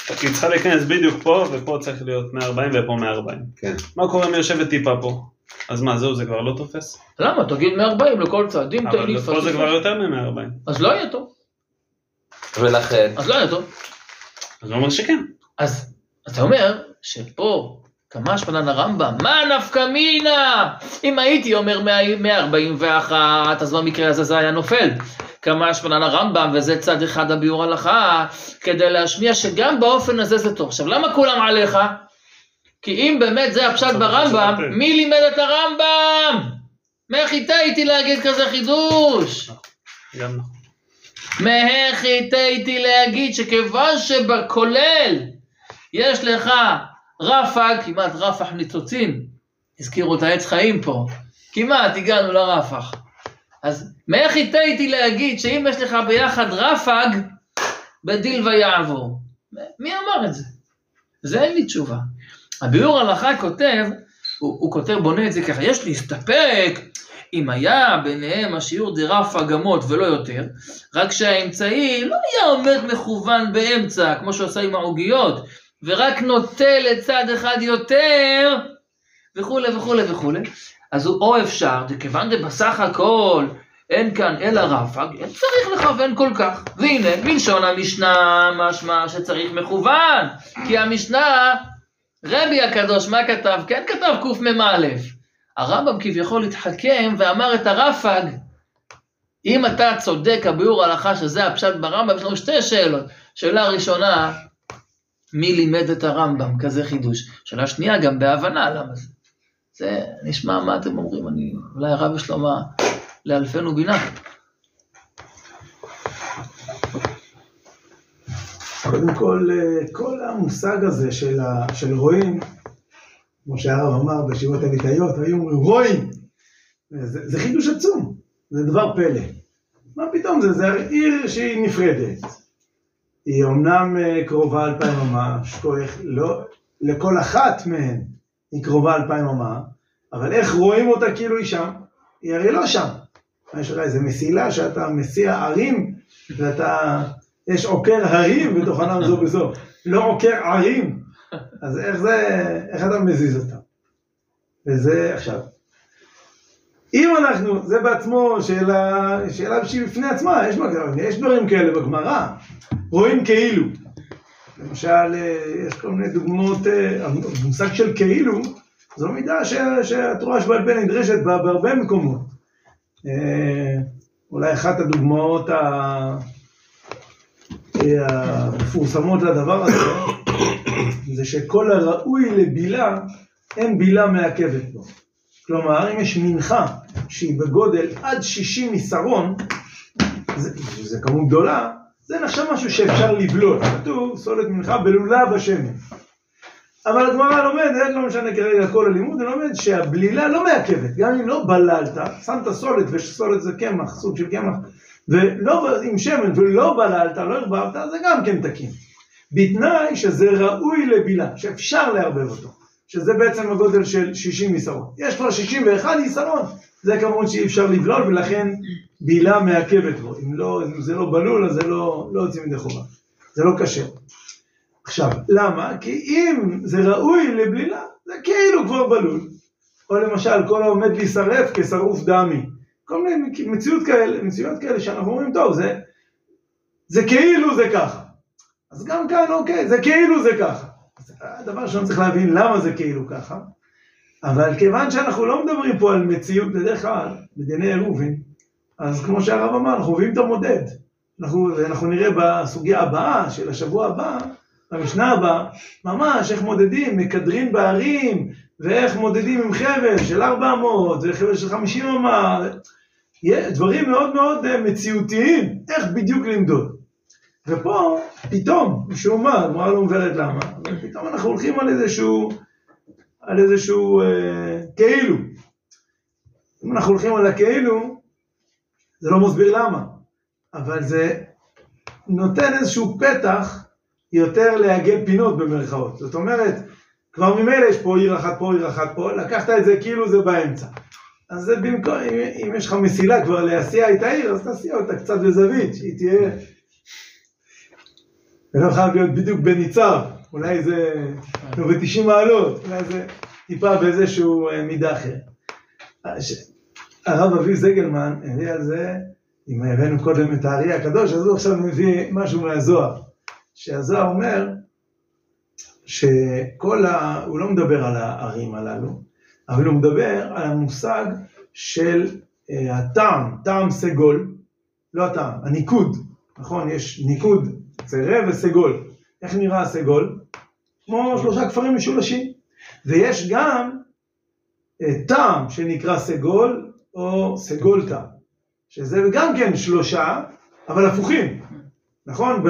היא צריכה להיכנס בדיוק פה, ופה צריך להיות 140 ופה 140. כן. מה קורה אם היא יושבת טיפה פה? אז מה, זהו, זה כבר לא תופס? למה? תגיד 140 לכל צד. אם אבל תגיד פה זה כבר יותר מ-140. אז לא יהיה טוב. ולכן, אז לא יהיה טוב. אז הוא אומר שכן. אז אתה אומר שפה כמה השפלן הרמב"ם, מה נפקא מינה? אם הייתי אומר 100 141, אז במקרה הזה זה היה נופל. כמה השפלן הרמב"ם, וזה צד אחד הביאור הלכה, כדי להשמיע שגם באופן הזה זה טוב. עכשיו, למה כולם עליך? כי אם באמת זה הפשט ברמב"ם. מי לימד את הרמב"ם? איתי להגיד כזה חידוש? גם נכון. להגיד שכיוון שבכולל יש לך רפ"ג, כמעט רפ"ח ניצוצין, הזכירו את העץ חיים פה, כמעט הגענו לרפ"ח. אז מהחיטאתי להגיד שאם יש לך ביחד רפ"ג, בדיל ויעבור. מי אמר את זה? זה אין לי תשובה. הביאור הלכה כותב, הוא, הוא כותב, בונה את זה ככה, יש להסתפק אם היה ביניהם השיעור דרף אגמות ולא יותר, רק שהאמצעי לא היה עומד מכוון באמצע, כמו שהוא עשה עם העוגיות, ורק נוטה לצד אחד יותר, וכולי וכולי וכולי. אז הוא או אפשר, כיוון דבסך הכל אין כאן אלא רפ"ג, אין צריך לכוון כל כך. והנה, מלשון המשנה משמע שצריך מכוון, כי המשנה, רבי הקדוש, מה כתב? כן כתב קמ"א. הרמב"ם כביכול התחכם ואמר את הרפ"ג. אם אתה צודק, הביאור ההלכה שזה הפשט ברמב"ם, יש לנו שתי שאלות. שאלה ראשונה, מי לימד את הרמב"ם? כזה חידוש. שאלה שנייה, גם בהבנה, למה זה? זה נשמע מה אתם אומרים, אני, אולי הרב יש לו מה לאלפנו בינה. קודם כל, אה, כל המושג הזה של, ה, של רואים, כמו שהרב אמר בישיבות הליטאיות, היו אומרים רואים, זה, זה חידוש עצום, זה דבר פלא. מה פתאום, זה, זה עיר שהיא נפרדת. היא אומנם אה, קרובה אלפיים אמה, שכוח, לא, לכל אחת מהן היא קרובה אלפיים אמה, אבל איך רואים אותה כאילו היא שם? היא הרי לא שם. יש לך איזה מסילה שאתה מסיע ערים, ואתה, יש עוקר הרים בתוכנם זו בזו, לא עוקר ערים, אז איך זה, איך אתה מזיז אותה? וזה עכשיו. אם אנחנו, זה בעצמו שאלה, שאלה שהיא בפני עצמה, יש, יש דברים כאלה בגמרא, רואים כאילו. למשל, אה, יש כל מיני דוגמאות, אה, המושג של כאילו, זו מידה ש- שהתורה שבעל פה נדרשת בה בהרבה מקומות. אה, אולי אחת הדוגמאות ה- המפורסמות לדבר הזה, *coughs* זה שכל הראוי לבילה, אין בילה מעכבת בו. כלומר, אם יש מנחה שהיא בגודל עד 60 מסרון, זה, זה כמות גדולה, זה נחשב משהו שאפשר לבלול. כתוב, סולת מנחה בלולה בשמן. אבל הגמרא לומדת, לא משנה כרגע כל הלימוד, היא לומדת שהבלילה לא מעכבת, גם אם לא בללת, שמת סולת, וסולת זה קמח, סוג של קמח, ולא עם שמן ולא בללת, לא ערבבת, זה גם כן תקין. בתנאי שזה ראוי לבילה, שאפשר לערבב אותו, שזה בעצם הגודל של 60 יסרון. יש כבר 61 יסרון, זה כמות שאי אפשר לבלול, ולכן בילה מעכבת בו. אם, לא, אם זה לא בלול, אז זה לא, לא יוצאים ידי חובה. זה לא כשר. עכשיו, למה? כי אם זה ראוי לבלילה, זה כאילו כבר בלול. או למשל, כל העומד להישרף כשרוף דמי. כל מיני מציאות כאלה, מציאות כאלה שאנחנו אומרים, טוב, זה, זה כאילו זה ככה. אז גם כאן, אוקיי, זה כאילו זה ככה. הדבר ראשון צריך להבין למה זה כאילו ככה. אבל כיוון שאנחנו לא מדברים פה על מציאות, בדרך כלל, בדיני עירובין, אז כמו שהרב אמר, אנחנו מביאים את המודד. אנחנו, אנחנו נראה בסוגיה הבאה, של השבוע הבא, במשנה הבאה, ממש איך מודדים, מקדרים בערים, ואיך מודדים עם חבל של 400, וחבל של 50 אמה, דברים מאוד מאוד אה, מציאותיים, איך בדיוק למדוד. ופה, פתאום, משום מה, הגמרא לא מבארת למה, פתאום אנחנו הולכים על איזשהו, על איזשהו אה, כאילו. אם אנחנו הולכים על הכאילו, זה לא מסביר למה, אבל זה נותן איזשהו פתח יותר לעגל פינות במרכאות. זאת אומרת, כבר ממילא יש פה עיר אחת פה, עיר אחת פה, לקחת את זה כאילו זה באמצע. אז זה במקום, אם, אם יש לך מסילה כבר להסיע את העיר, אז תסיע אותה קצת בזווית, שהיא תהיה... זה לא חייב להיות בדיוק בניצב, אולי זה לא ב-90 מעלות, אולי זה טיפה באיזשהו אה, מידה אחרת. ש- הרב אביב זגלמן הביא על זה, אם הבאנו קודם את האריה הקדוש, אז הוא עכשיו מביא משהו מהזוהר. שהזוהר אומר שכל ה... הוא לא מדבר על הערים הללו, אבל הוא מדבר על המושג של אה, הטעם, טעם סגול, לא הטעם, הניקוד, נכון? יש ניקוד צרה וסגול. איך נראה הסגול? כמו שלושה כפרים משולשים. ויש גם אה, טעם שנקרא סגול או סגולתא, שזה גם כן שלושה, אבל הפוכים, נכון?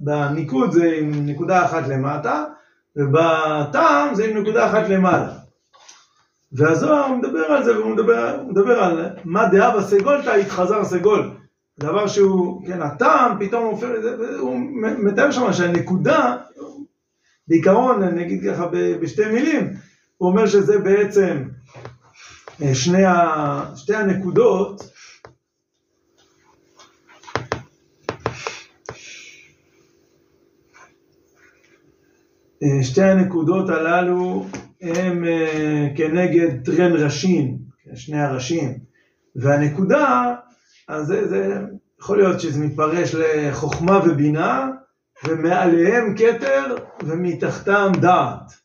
בניקוד זה עם נקודה אחת למטה, ובטעם זה עם נקודה אחת למעלה. והזוהר מדבר על זה, והוא מדבר, מדבר על מה דעה בסגולתא התחזר סגול. דבר שהוא, כן, הטעם פתאום הופך, הוא מתאר שם שהנקודה, בעיקרון, נגיד ככה ב- בשתי מילים, הוא אומר שזה בעצם אה, שני ה, שתי הנקודות, אה, שתי הנקודות הללו הם אה, כנגד טרן ראשין, שני הראשים, והנקודה, אז זה, זה יכול להיות שזה מתפרש לחוכמה ובינה, ומעליהם כתר ומתחתם דעת.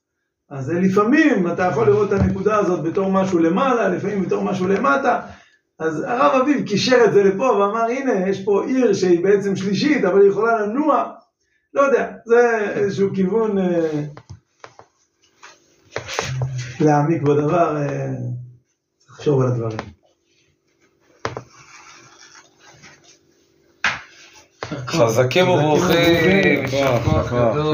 אז לפעמים אתה יכול לראות את הנקודה הזאת בתור משהו למעלה, לפעמים בתור משהו למטה. אז הרב אביב קישר את זה לפה ואמר, הנה, יש פה עיר שהיא בעצם שלישית, אבל היא יכולה לנוע. לא יודע, זה איזשהו כיוון אה, להעמיק בדבר, אה, צריך לחשוב על הדברים. חזקים וברוכים, יישר כוח גדול.